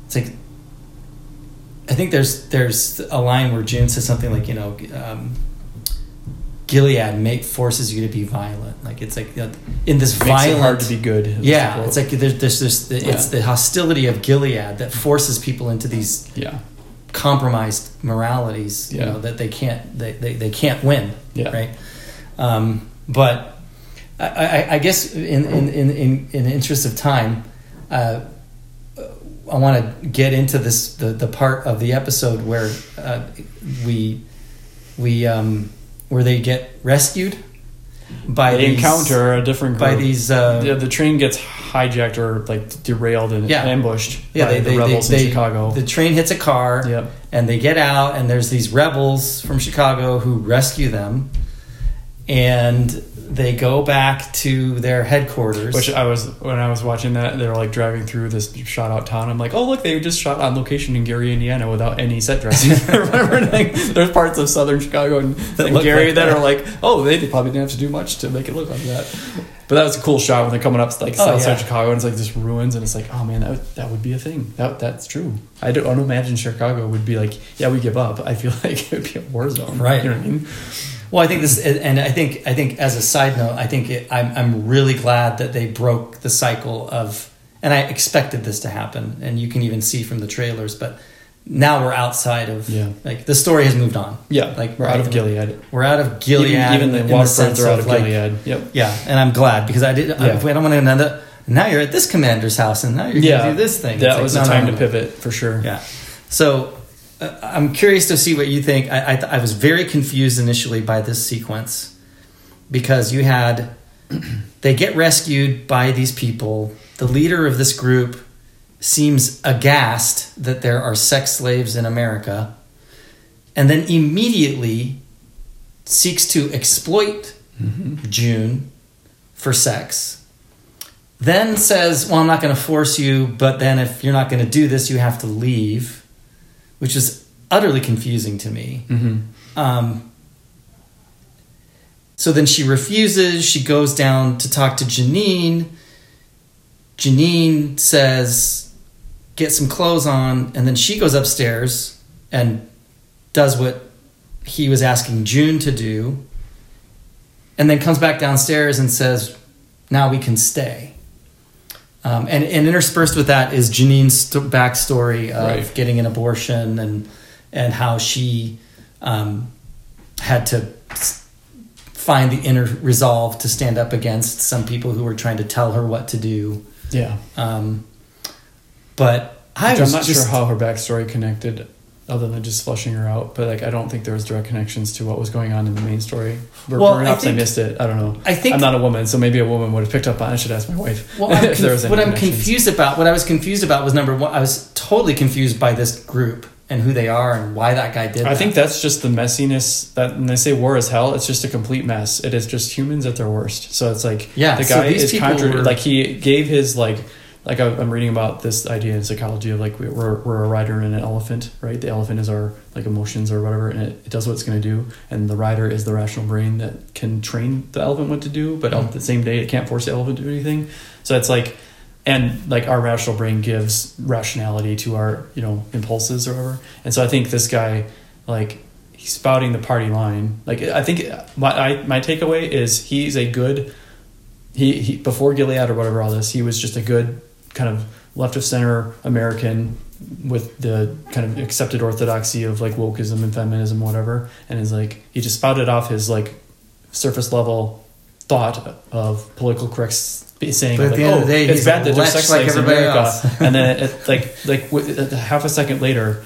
it's like I think there's there's a line where June says something like you know. Um, Gilead make forces you to be violent, like it's like you know, in this Makes violent. it hard to be good. yeah, it's like there's, there's this. It's Yeah. the hostility of Gilead that forces people into these yeah. compromised moralities you Yeah. know that they can't they, they, they can't win Yeah. right um, but I, I, I guess in in, in, in in the interest of time uh, I want to get into this the, the part of the episode where uh, we we um, where they get rescued by They these, encounter a different group. by these uh, yeah, the train gets hijacked or like derailed and Yeah. ambushed yeah, by they, the they, rebels they, in Chicago. The train hits a car, Yep. and they get out, and there's these rebels from Chicago who rescue them, and they go back to their headquarters. Which I was when I was watching that, they were like driving through this shot out town. I'm like, oh look, they just shot on location in Gary, Indiana, without any set dressing. Remember, like, there's parts of southern Chicago and, That and Gary like that, that. are like, oh, they probably didn't have to do much to make it look like that. But that was a cool shot when they're coming up like Oh, south side yeah. Chicago and it's like just ruins and it's like, oh man, that would, that would be a thing. That that's true. I don't, I don't imagine Chicago would be like, yeah, we give up. I feel like it would be a war zone. Right. You know what I mean? Well, I think this, and I think I think as a side note, I think it, I'm I'm really glad that they broke the cycle of, and I expected this to happen, and you can even see from the trailers, but. Now we're outside of Yeah. like the story has moved on. Yeah, Like, we're out of Gilead. We're out of Gilead. even even the sense are out of like, Gilead. Yep. Yeah, and I'm glad because I did. I, Yeah. I don't want to end up. Now you're at this commander's house, and now you're Yeah, to do this thing. That like, was no, the no, time no, to no. pivot for sure. Yeah. So Uh, I'm curious to see what you think. I, I, I was very confused initially by this sequence because you had they get rescued by these people. The leader of this group seems aghast that there are sex slaves in America, and then immediately seeks to exploit mm-hmm. June for sex. Then says, Well, I'm not going to force you, but then if you're not going to do this, you have to leave, which is utterly confusing to me. hmm Um, so then she refuses. She goes down to talk to Janine. Janine says, Get some clothes on. And then she goes upstairs and does what he was asking June to do. And then comes back downstairs and says, Now we can stay. Um, and, and interspersed with that is Janine's st- backstory of Right. getting an abortion and and how she um, had to find the inner resolve to stand up against some people who were trying to tell her what to do. Yeah. Um, but I I'm not just sure how her backstory connected, other than just flushing her out. But like, I don't think there was direct connections to what was going on in the main story. Or Well, perhaps I, think- missed it. I don't know. I think I'm not a woman, so maybe a woman would have picked up on. it. I should ask my wife. Well, I'm there was conf- what I'm confused about, what I was confused about was number one, I was totally confused by this group and who they are and why that guy did. I that. think that's just the messiness that when they say war is hell, it's just a complete mess. It is just humans at their worst. So it's like Yeah, the so guy these is people contra- were- like he gave his like like I- I'm reading about this idea in psychology of like we're, we're a rider and an elephant, right? The elephant is our like emotions or whatever, and it, it does what it's going to do, and the rider is the rational brain that can train the elephant what to do, but Mm-hmm. on the same day it can't force the elephant to do anything. So it's like and like our rational brain gives rationality to our you know impulses or whatever. And so I think this guy like he's spouting the party line. Like I think my I, my takeaway is he's a good he, he before Gilead or whatever all this he was just a good kind of left of center American with the kind of accepted orthodoxy of like wokeism and feminism whatever and is like he just spouted off his like surface level thought of political correct saying like, the end oh, of the day, it's he's bad that there's sex like slaves in everybody America. and then it, like like with, half a second later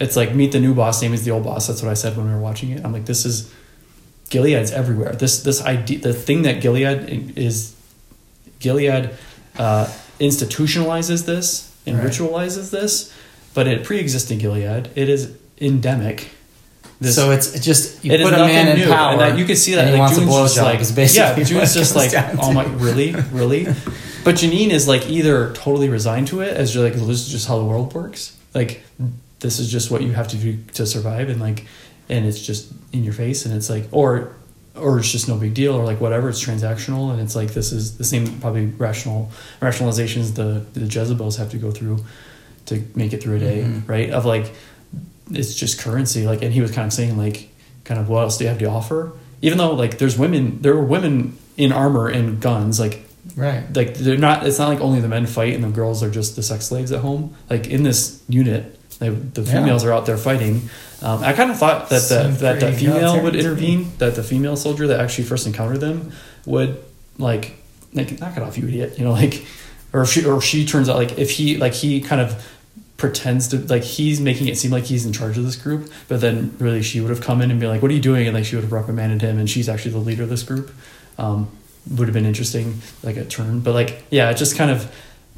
it's like meet the new boss same as the old boss. That's what I said when we were watching it. I'm like this is Gilead's everywhere. This this idea the thing that Gilead is Gilead uh, institutionalizes this and Right. ritualizes this, but it pre-existing Gilead, it is endemic. This, so it's just you it put a man in new, power, and that you can see that and like June's a just like yeah, June's just like oh my really really, but Janine is like either totally resigned to it as you're like this is just how the world works, like this is just what you have to do to survive, and like and it's just in your face, and it's like or or it's just no big deal or like whatever it's transactional and it's like this is the same probably rational rationalizations the the jezebels have to go through to make it through a day Mhm. right of like it's just currency like and he was kind of saying like kind of what else do you have to offer even though like there's women there were women in armor and guns like right. like they're not it's not like only the men fight and the girls are just the sex slaves at home like in this unit like, the Yeah. females are out there fighting. Um, i kind of thought that the, that the female would intervene that the female soldier that actually first encountered them would like like knock it off you idiot you know like or if she or she turns out like if he like he kind of pretends to like he's making it seem like he's in charge of this group but then really she would have come in and be like what are you doing? And like she would have reprimanded him and she's actually the leader of this group. Um, would have been interesting like a turn. But like yeah it just kind of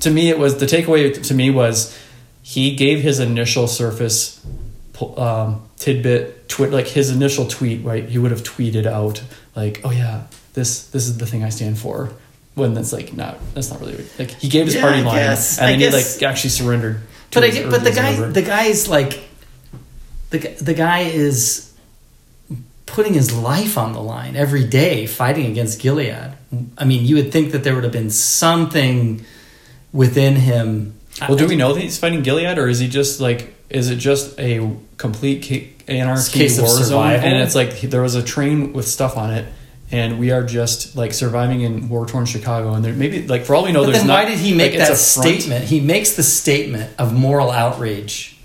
to me it was the takeaway to me was he gave his initial surface um, tidbit tweet like his initial tweet right he would have tweeted out like oh yeah this this is the thing i stand for when that's like not that's not really like he gave his Yeah, party line guess. and I then guess- he like actually surrendered to But I his get, but the guy, whatever. the guy is like, the the guy is putting his life on the line every day fighting against Gilead. I mean, you would think that there would have been something within him. Well do we know that he's fighting gilead or is he just like is it just a complete ca- anarchy Case of war zone survival? and it's like there was a train with stuff on it and we are just like surviving in war torn Chicago, and there maybe like for all we know, But there's then not. why did he make like, that a front. statement? He makes the statement of moral outrage.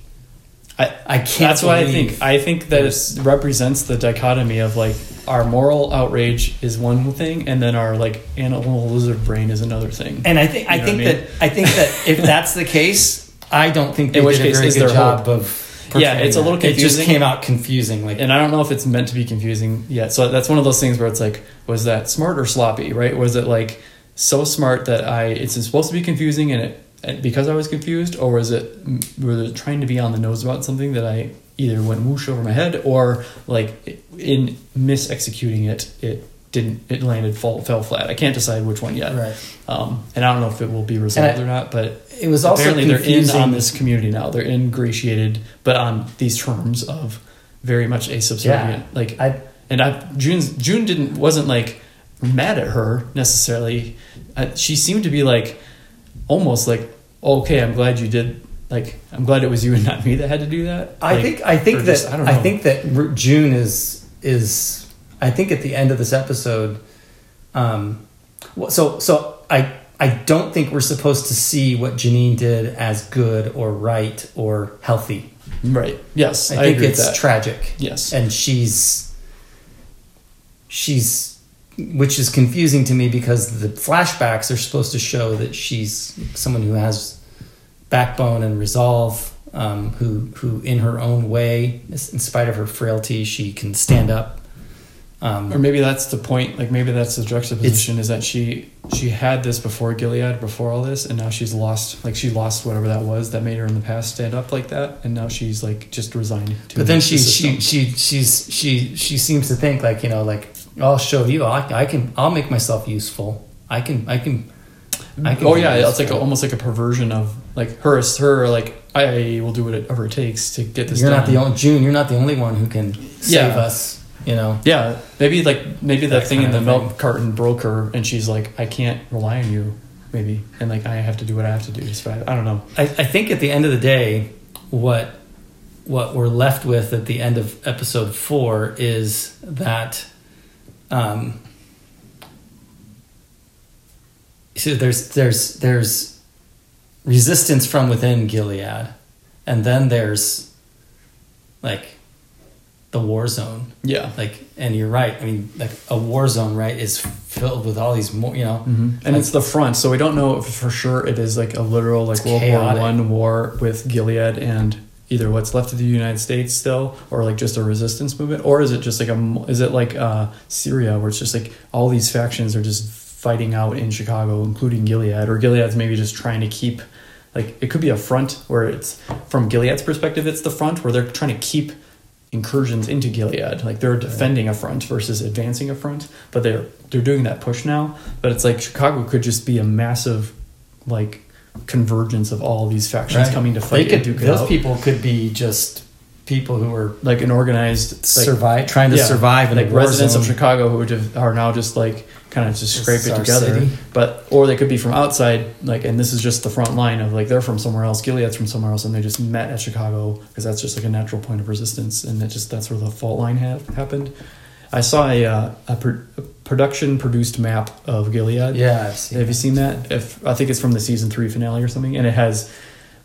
I, I can't. That's why I think I think that it represents the dichotomy of like our moral outrage is one thing, and then our like animal lizard brain is another thing. And I think I You know think I mean? that I think that if that's the case, I don't think they In which did case, a very is good job hope? of. Yeah, it's a little that. It just came out confusing. Like and I don't know if it's meant to be confusing yet. So that's one of those things where it's like, was that smart or sloppy, right? Was it like so smart that I it's supposed to be confusing and it and because I was confused, or was it mm, were they trying to be on the nose about something that I either went whoosh over my head or like in mis-executing it, it didn't it landed fall fell flat. I can't decide which one yet. right. Um, and I don't know if it will be resolved I- or not, but It was also apparently they're in on this community now. They're ingratiated, but on these terms of very much a subservient. Yeah. Like, I and I June's June didn't wasn't like mad at her necessarily. Uh, she seemed to be like almost like, okay, I'm glad you did. Like, I'm glad it was you and not me that had to do that. I Like, think I think that just- I I, think that June is is I think at the end of this episode, um, so so I I don't think we're supposed to see what Janine did as good or right or healthy. right. Yes, I, I, think it's tragic, yes. and she's she's which is confusing to me because the flashbacks are supposed to show that she's someone who has backbone and resolve um, who who in her own way in spite of her frailty she can stand up um, Or maybe that's the point. Like maybe that's the juxtaposition is that she she had this before Gilead, before all this, and now she's lost. Like she lost whatever that was that made her in the past stand up like that, and now she's like just resigned. To it. but then the she system. she she she's she she seems to think like you know like I'll show you I, I can I'll make myself useful I can I can oh yeah, it's like a, almost like a perversion of like her her like I will do whatever it takes to get this. you're done. not the only June you're not the only one who can save Yeah. us you know Yeah, maybe like maybe the That thing in the milk carton broke her, and she's like, I can't rely on you. maybe, and like I have to do what I have to do. So I, I don't know. I, I think at the end of the day, what what we're left with at the end of episode four is that um, so there's there's there's resistance from within Gilead, and then there's like the war zone. Yeah. Like, and you're right. I mean, like a war zone, right, is filled with all these more, you know, And like- it's the front, so we don't know if for sure it is like a literal like World chaotic. War One war with Gilead and either what's left of the United States still, or like just a resistance movement, or is it just like a is it like uh, Syria where it's just like all these factions are just fighting out in Chicago, including Gilead, or Gilead's maybe just trying to keep like it could be a front where it's from Gilead's perspective, it's the front where they're trying to keep incursions into Gilead. Like they're defending a front versus advancing a front, but they're they're doing that push now. But it's like Chicago could just be a massive like convergence of all these factions Right. coming to They fight could, and duke it those out. people could be just people who are like an organized like, survive, trying to yeah, survive in like residents zone. of Chicago who just are now just like kind of just scrape it together. city. But or they could be from outside, like, and this is just the front line of like they're from somewhere else, Gilead's from somewhere else, and they just met at Chicago because that's just like a natural point of resistance, and it just that's where the fault line ha- happened. I saw a, uh, a, pro- a production produced map of Gilead. Yeah, I've seen. Have you seen that? If I think it's from the season three finale or something, and it has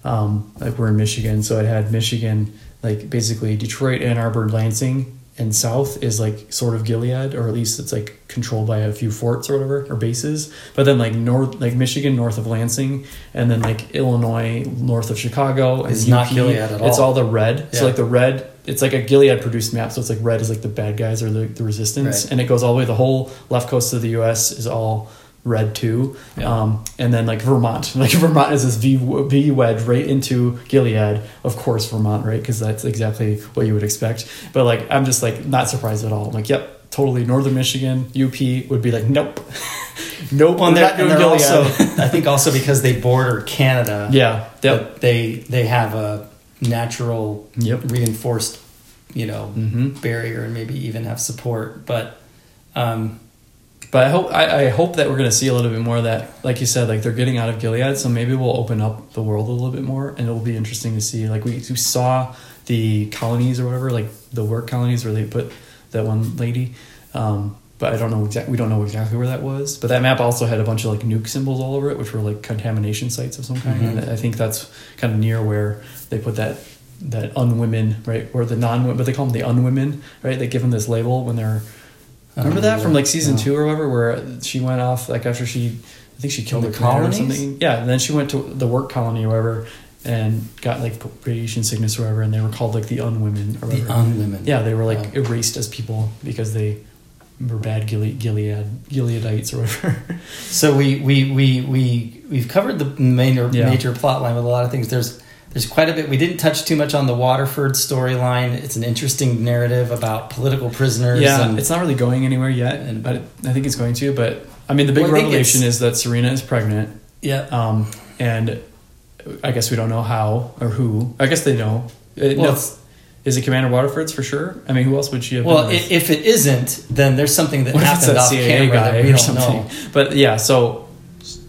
um, like we're in Michigan, so it had Michigan like basically Detroit, Ann Arbor, Lansing, and South is like sort of Gilead, or at least it's like controlled by a few forts or whatever or bases. But then like north, like Michigan north of Lansing, and then like Illinois north of Chicago Is not Gilead at all. It's all. the red. Yeah. So like the red. It's like a Gilead produced map, so it's like red is like the bad guys or the, the resistance, Right. and it goes all the way. The whole left coast of the U.S. is all red too. Yeah. Um, and then like Vermont, like Vermont is this V, v wedge right into Gilead. Of course, Vermont, right? Because that's exactly what you would expect. But like, I'm just like not surprised at all. I'm like, yep, totally. Northern Michigan, UP would be like, nope, nope. Well, we're and they're, and they're also, I think, also because they border Canada. yeah, yep, they they have a natural yep. reinforced, you know, hmm barrier and maybe even have support. But um, But I hope I, I hope that we're going to see a little bit more of that. Like you said, like they're getting out of Gilead, so maybe we'll open up the world a little bit more, and it'll be interesting to see. Like we, we saw the colonies or whatever, like the work colonies where they put that one lady. Um, but I don't know exactly. We don't know exactly where that was. But that map also had a bunch of like nuke symbols all over it, which were like contamination sites of some kind. Mhm. And I think that's kind of near where they put that that unwomen right, or the non, but they call them the unwomen, right? They give them this label when they're Remember that from like season No. two or whatever, where she went off like after she, I think she killed The colony or something. Yeah, and then she went to the work colony or whatever, and got like radiation sickness or whatever, and they were called like the unwomen or whatever. the unwomen. yeah, they were like Oh. erased as people because they were bad Gilead, Gilead Gileadites or whatever. So we we we we we've covered the major Yeah. major plot line with a lot of things. There's there's quite a bit. We didn't touch too much on the Waterford storyline. It's an interesting narrative about political prisoners. yeah, and it's not really going anywhere yet, and- but I think it's going to. But I mean, the big Well, revelation is that Serena is pregnant. yeah. Um, and I guess we don't know how or who. I guess they know. Uh, Well, no, is it Commander Waterford's for sure? I mean, who else would she have? Well, been with? i- if it isn't, then there's something that What happened off CIA camera guy that we or don't something? know. But yeah, so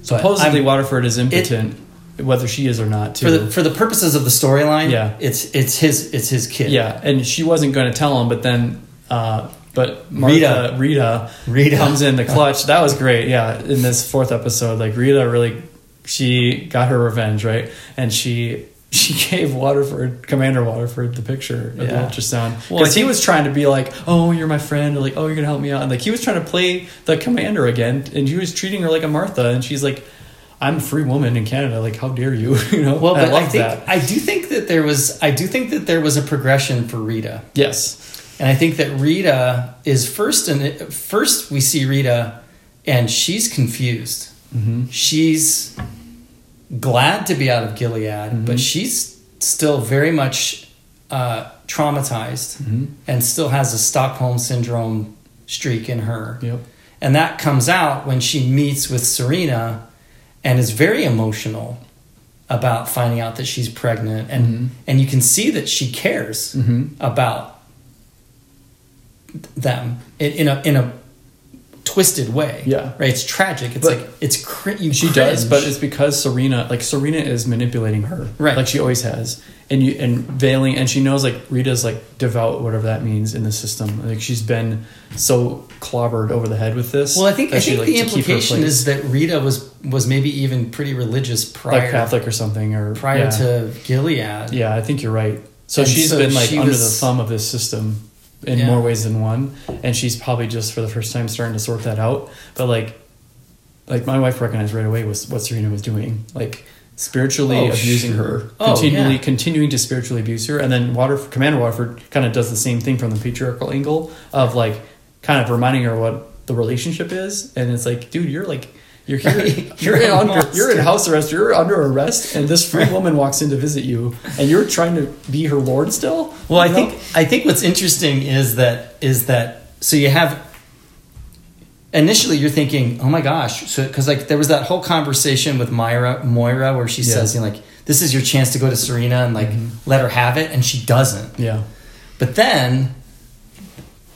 supposedly Waterford is impotent, whether she is or not. Too. For the for the purposes of the storyline, Yeah. it's it's his it's his kid. yeah, and she wasn't going to tell him, but then, uh, but Martha, Rita. Rita, Rita comes in the clutch. That was great. Yeah, in this fourth episode, like Rita really, she got her revenge, right? And she she gave Waterford, Commander Waterford, the picture of the ultrasound because I he was trying to be like, "Oh, you're my friend," or like, "Oh, you're gonna help me out," and like he was trying to play the commander again, and he was treating her like a Martha, and she's like. I'm a free woman in Canada. Like, how dare you? you know. Well, I but love I, think that. I do think that there was I do think that there was a progression for Rita. Yes. And I think that Rita is first and first we see Rita and she's confused. Mm-hmm. She's glad to be out of Gilead, Mhm. but she's still very much uh, traumatized Mm-hmm. and still has a Stockholm syndrome streak in her. Yep. And that comes out when she meets with Serena and is very emotional about finding out that she's pregnant and Mhm. and you can see that she cares Mm-hmm. about them in, in a in a twisted way. Yeah. right. It's tragic. It's But- like it's cr- you She cringe. does, but it's because Serena, like Serena, is manipulating her, Right. Like she always has, and you and veiling, and she knows like Rita's like devout, whatever that means in the system. Like she's been so clobbered over the head with this. well, I think I she, think like, the to keep her implication is that Rita was was maybe even pretty religious prior like Catholic or something, or prior yeah. to Gilead. Yeah, I think you're right. So And she's so been like she under was- the thumb of this system in Yeah. more ways than one, and she's probably just for the first time starting to sort that out. But like, like my wife recognized right away was what Serena was doing, like spiritually Oh, abusing sure. her, Oh, continually yeah. continuing to spiritually abuse her, and then Water Commander Waterford kind of does the same thing from the patriarchal angle of like kind of reminding her what the relationship is, and it's like, dude, you're like. You're here. You're, You're under, you're in house arrest. You're under arrest, and this free woman walks in to visit you, and you're trying to be her lord still. Well, I know? think I think what's interesting is that is that so you have initially you're thinking, oh my gosh, so because like there was that whole conversation with Myra Moira where she Yeah. says, you know, like this is your chance to go to Serena and like let her have it, and she doesn't. Yeah, But then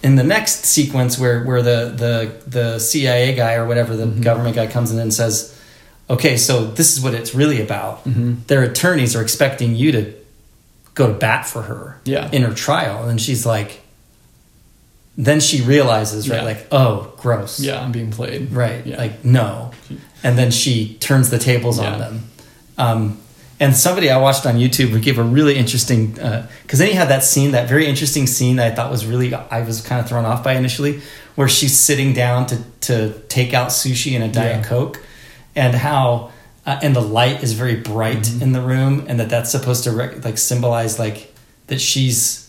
in the next sequence where where the the the CIA guy or whatever the Mm-hmm. government guy comes in and says, "Okay, so this is what it's really about." Mm-hmm. Their attorneys are expecting you to go to bat for her Yeah. in her trial, and she's like, then she realizes, right, Yeah. like, oh, gross, yeah, I'm being played. right, Yeah. like no, and then she turns the tables Yeah. on them. Um, and somebody I watched on YouTube would give a really interesting because then you had that scene, that very interesting scene that I thought was really I was kind of thrown off by initially, where she's sitting down to to take out sushi and a diet Yeah. coke, and how uh, and the light is very bright Mm-hmm. in the room, and that that's supposed to rec- like symbolize like that she's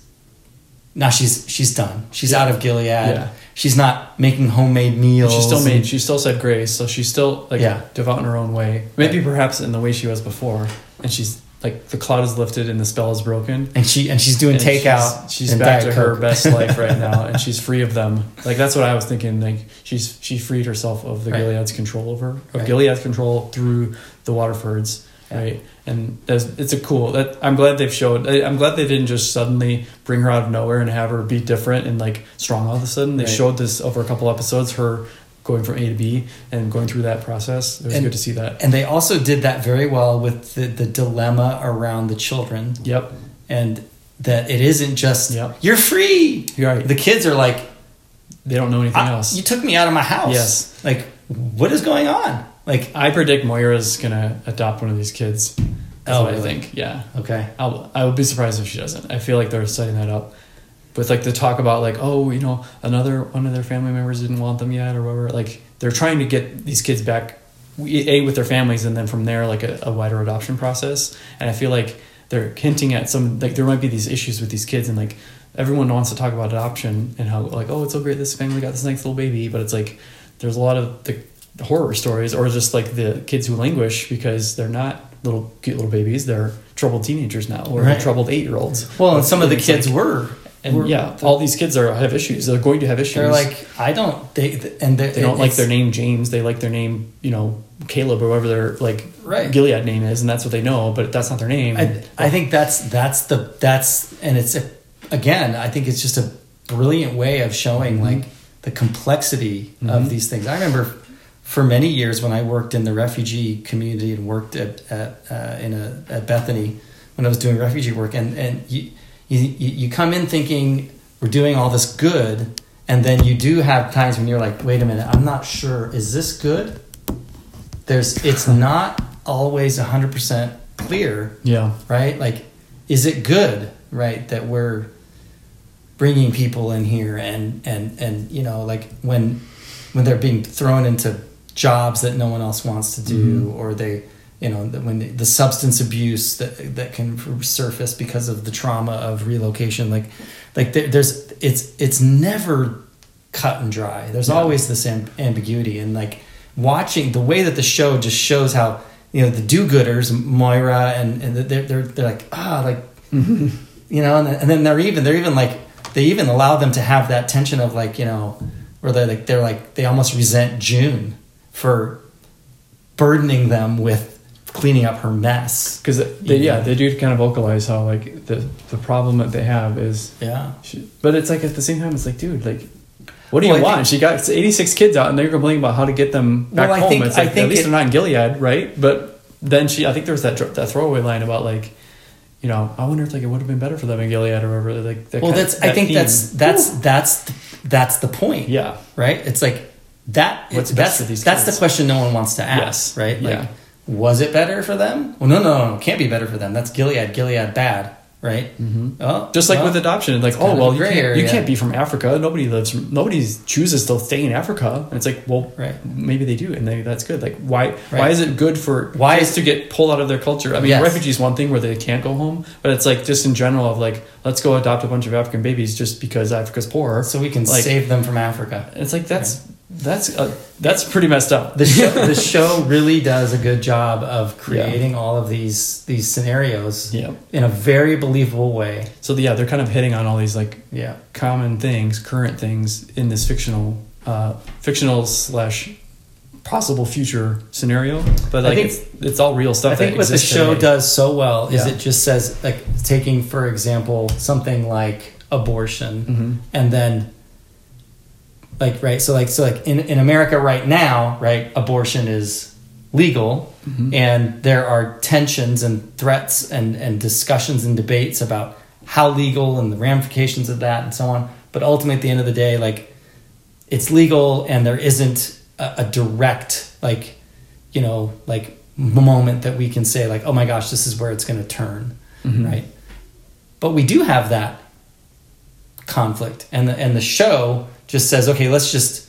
now she's she's done. She's Yeah. out of Gilead. Yeah. She's not making homemade meals. She still made. She still said grace, so she's still like Yeah. devout in her own way. Maybe Right. perhaps in the way she was before, and she's like the cloud is lifted and the spell is broken. and she and she's doing And takeout. She's, she's back to Diet her best life right now, and she's free of them. Like that's what I was thinking. Like she's she freed herself of the Right. Gilead's control over, of Right. Gilead's control through the Waterfords. Right? And that's it's a cool. That I'm glad they've showed. I, I'm glad they didn't just suddenly bring her out of nowhere and have her be different and like strong all of a sudden. They Right. showed this over a couple episodes, her going from A to B and going through that process. It was And- good to see that. And they also did that very well with the, the dilemma around the children Yep, and that it isn't just Yep. you're free. you're right. The kids are like, They don't know anything "I- else. you took me out of my house. Yes. Like, what is going on? Like, I predict Moira's gonna adopt one of these kids. That's Oh, what really? I think. Yeah, okay. I'll, I would be surprised if she doesn't. I feel like they're setting that up. With like the talk about like, oh, you know, another one of their family members didn't want them yet or whatever. Like they're trying to get these kids back, a with their families, and then from there like a, a wider adoption process. And I feel like they're hinting at some like there might be these issues with these kids and like everyone wants to talk about adoption and how like oh it's so great this family got this nice little baby, but it's like there's a lot of the horror stories or just like the kids who languish because they're not little cute little babies they're troubled teenagers now or Right. troubled eight year olds Well, and some of the kids like- were. and were- yeah all these kids are have issues they're going to have issues They're like, I don't. They and they're, don't like their name James they like their name you know Caleb or whatever their like Right. Gilead name is and that's what they know but that's not their name I, I think that's that's the that's and it's a, again I think it's just a brilliant way of showing Mm-hmm. like the complexity of these things. I remember for many years when I worked in the refugee community and worked at, at uh, in a at Bethany when I was doing refugee work and and you, you you come in thinking we're doing all this good and then you do have times when you're like wait a minute I'm not sure is this good? There's it's not always 100% clear yeah. right? Like is it good right that we're bringing people in here and and and you know like when when they're being thrown into jobs that no one else wants to do or they you know when the, the substance abuse that that can surface because of the trauma of relocation like like there, there's it's it's never cut and dry. There's Yeah. always this amb- ambiguity and like watching the way that the show just shows how you know the do-gooders moira and and they're they're, they're like ah like you know and, and then they're even they're even like they even allow them to have that tension of like you know where they're like they're like they almost resent june for burdening them with cleaning up her mess because they, yeah they do kind of vocalize how like the the problem that they have is yeah she, but it's like at the same time it's like dude like What do you I want? think- she got 86 kids out, and they're complaining about how to get them back Well, I home. think- it's I like think at least it- they're not in Gilead, right? But then she, I think there was that that throwaway line about like, you know, I wonder if like it would have been better for them in Gilead or whatever. Like, that Well, that's I that think theme. that's that's that's that's the point. yeah, right? It's like that. What's best that's for these that's kids? the question no one wants to ask, Yes. right? Like, Yeah. was it better for them? Well, no, no, no, can't be better for them. That's Gilead, Gilead bad, right? Mm-hmm. Oh, just like well, with adoption, like oh well, you can't, you can't be from Africa. Nobody lives. From, nobody chooses to stay in Africa. And it's like, well, Right. maybe they do, and they, that's good. Like, why? Why is it good for Why is- to get pulled out of their culture? I mean, Yes. refugees one thing where they can't go home, but it's like just in general of like, let's go adopt a bunch of African babies just because Africa's poor. so we can like- save them from Africa. It's like that's that's uh, that's pretty messed up. The show, the show really does a good job of creating all of these these scenarios yeah. in a very believable way. So yeah, they're kind of hitting on all these like Yeah, common things, current things in this fictional, uh, fictional slash possible future scenario. But like think- it's, it's all real stuff. I think what the show today. does so well is Yeah. it just says like taking for example something like abortion Mhm. and then like right so like so like in, in america right now right abortion is legal Mhm. and there are tensions and threats and and discussions and debates about how legal and the ramifications of that and so on but ultimately at the end of the day like it's legal and there isn't a, a direct like you know like moment that we can say like oh my gosh this is where it's going to turn Mhm. right but we do have that conflict and the, and the show just says okay let's just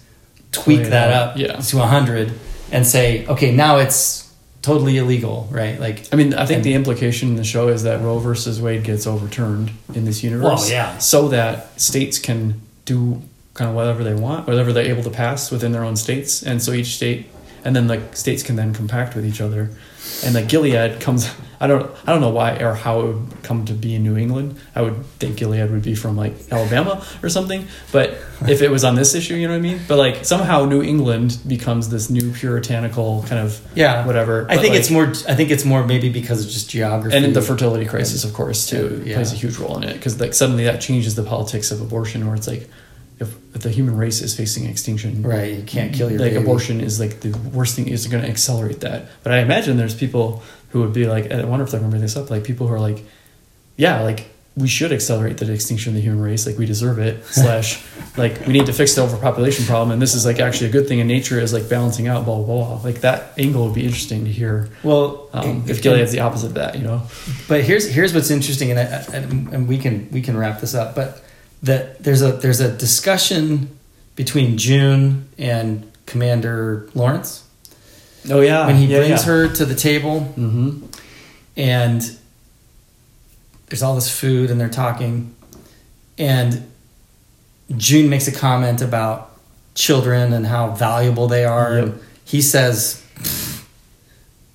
tweak that up yeah. to 100 and say okay now it's totally illegal right like I mean, I think And- the implication in the show is that Roe versus Wade gets overturned in this universe. Well, yeah. So that states can do kind of whatever they want, whatever they're able to pass within their own states, and so each state, and then like states can then compact with each other, and like Gilead comes. I don't, I don't know why or how it would come to be in New England. I would think Gilead would be from like Alabama or something. But if it was on this issue, you know what I mean. But like somehow New England becomes this new puritanical kind of yeah whatever. i But, think like- it's more i think it's more maybe because of just geography and the fertility crisis, of course, too, yeah. plays a huge role in it because like suddenly that changes the politics of abortion, where it's like if, if the human race is facing extinction, right you can't kill your like baby. abortion is like the worst thing is going to accelerate that. But I imagine there's people who would be like, I wonder if they're going to bring this up, like people who are like, yeah, like we should accelerate the extinction of the human race, like we deserve it. Slash, like we need to fix the overpopulation problem, and this is like actually a good thing, and nature is like balancing out, blah blah blah. Like that angle would be interesting to hear. well Um, if Gilead's the opposite of that, you know. But here's here's what's interesting, and I, and, and we can we can wrap this up. But that there's a there's a discussion between June and Commander Lawrence Oh yeah, when he yeah, brings yeah. her to the table, Mm-hmm. and there's all this food, and they're talking, and June makes a comment about children and how valuable they are, Yep. and he says,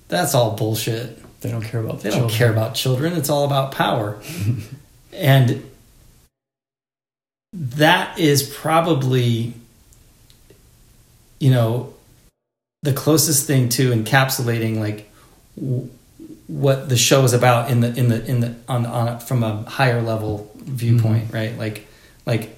"That's all bullshit." They don't care about. They the don't care about children. It's all about power. and that is probably, you know, the closest thing to encapsulating like w- what the show is about in the in the in the on on a, from a higher level viewpoint, right? Like, like,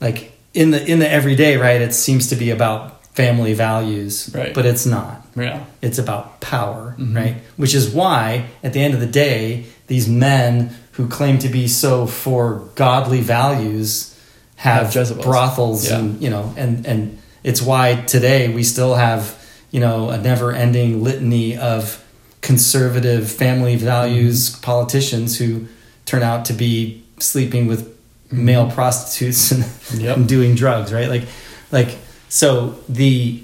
like in the in the everyday, right? It seems to be about family values, Right. But it's not Yeah. it's about power, Mhm. right? Which is why, at the end of the day, these men who claim to be so for godly values have, Jezebels. brothels, Yeah. and you know, and and it's why today we still have you know a never-ending litany of conservative family values Mm-hmm. politicians who turn out to be sleeping with male prostitutes and, Mm-hmm. Yep. and doing drugs, right? Like, like so the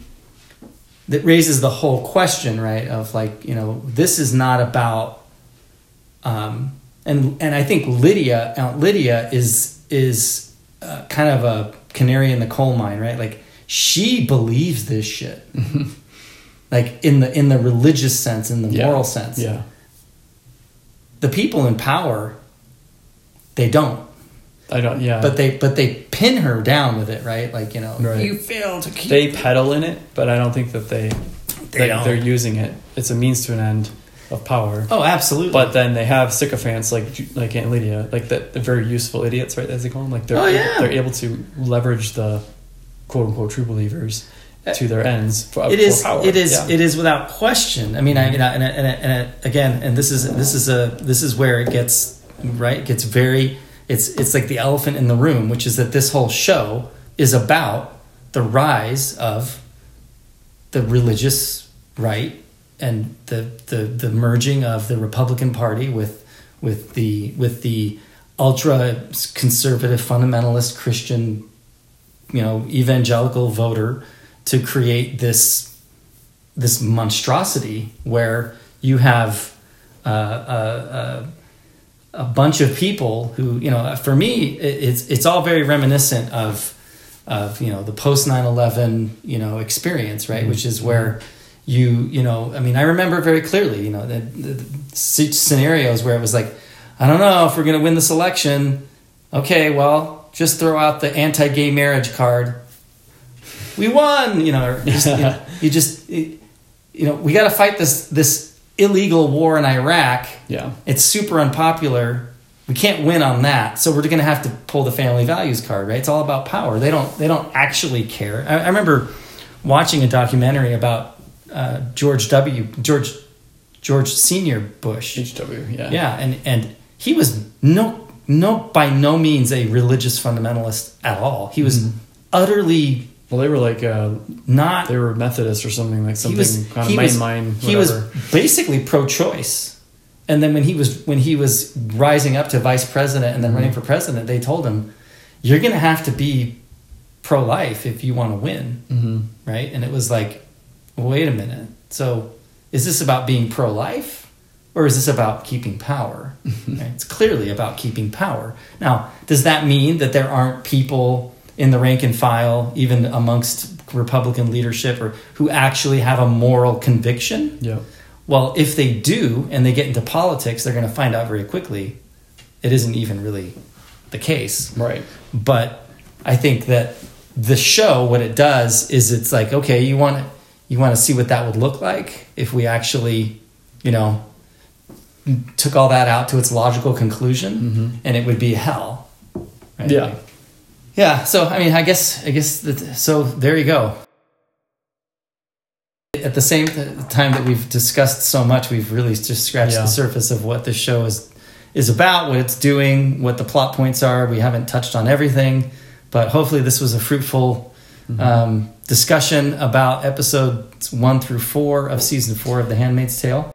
that raises the whole question, right? Of like, you know, this is not about, um, and and I think Lydia, Aunt Lydia, is is uh, kind of a canary in the coal mine, right? Like she believes this shit, like in the in the religious sense, in the Yeah. moral sense. Yeah. The people in power, they don't I don't. Yeah. but they but they pin her down with it, right? Like you know, Right. you failed to keep. they peddle in it, but I don't think that they They they don't. they're using it. It's a means to an end of power. oh, absolutely. But then they have sycophants like like Aunt Lydia, like that. They're very useful idiots, right? As they call them. Like they're Oh, yeah. they're able to leverage the quote unquote true believers uh, to their ends. For, it for power. it is Yeah. it is without question i mean i and, I, and, and, and again and this is this is a this is where it gets right it gets very it's it's like the elephant in the room which is that this whole show is about the rise of the religious right and the the the merging of the republican party with with the with the ultra conservative fundamentalist christian you know evangelical voter to create this this monstrosity where you have uh, a, a, a bunch of people who you know for me it, it's it's all very reminiscent of of you know the post 9-11 you know experience right? Mm-hmm. Which is where mm-hmm. You you know i mean i remember very clearly you know the, the, scenarios where it was like i don't know if we're going to win this election okay well just throw out the anti-gay marriage card. We won you know, or just, you, know you just you know we got to fight this this illegal war in iraq. Yeah. it's super unpopular. We can't win on that. So we're going to have to pull the family values card right? It's all about power. They don't they don't actually care. I, I remember watching a documentary about uh, george w george george senior bush HW. Yeah. yeah and and he was no no by no means a religious fundamentalist at all he was Mm-hmm. utterly Well, they were like uh, not they were Methodist or something like something was kind of was, mainline. he was basically pro-choice and then when he was when he was rising up to vice president and then running Mm-hmm. for president they told him you're going to have to be pro-life if you want to win Mhm. right and it was like wait a minute so is this about being pro-life or is this about keeping power right? it's clearly about keeping power now does that mean that there aren't people in the rank and file even amongst republican leadership or who actually have a moral conviction Yeah. well if they do and they get into politics they're going to find out very quickly it isn't even really the case Right. but I think that the show, what it does is it's like, okay, you want to you want to see what that would look like if we actually, you know, took all that out to its logical conclusion, mm-hmm. and it would be hell. Right? Yeah. Yeah. So I mean, I guess I guess that, so. There you go. At the same time that we've discussed so much, we've really just scratched Yeah. the surface of what the show is is about, what it's doing, what the plot points are. We haven't touched on everything, but hopefully this was a fruitful um, discussion about episodes one through four of season four of The Handmaid's Tale.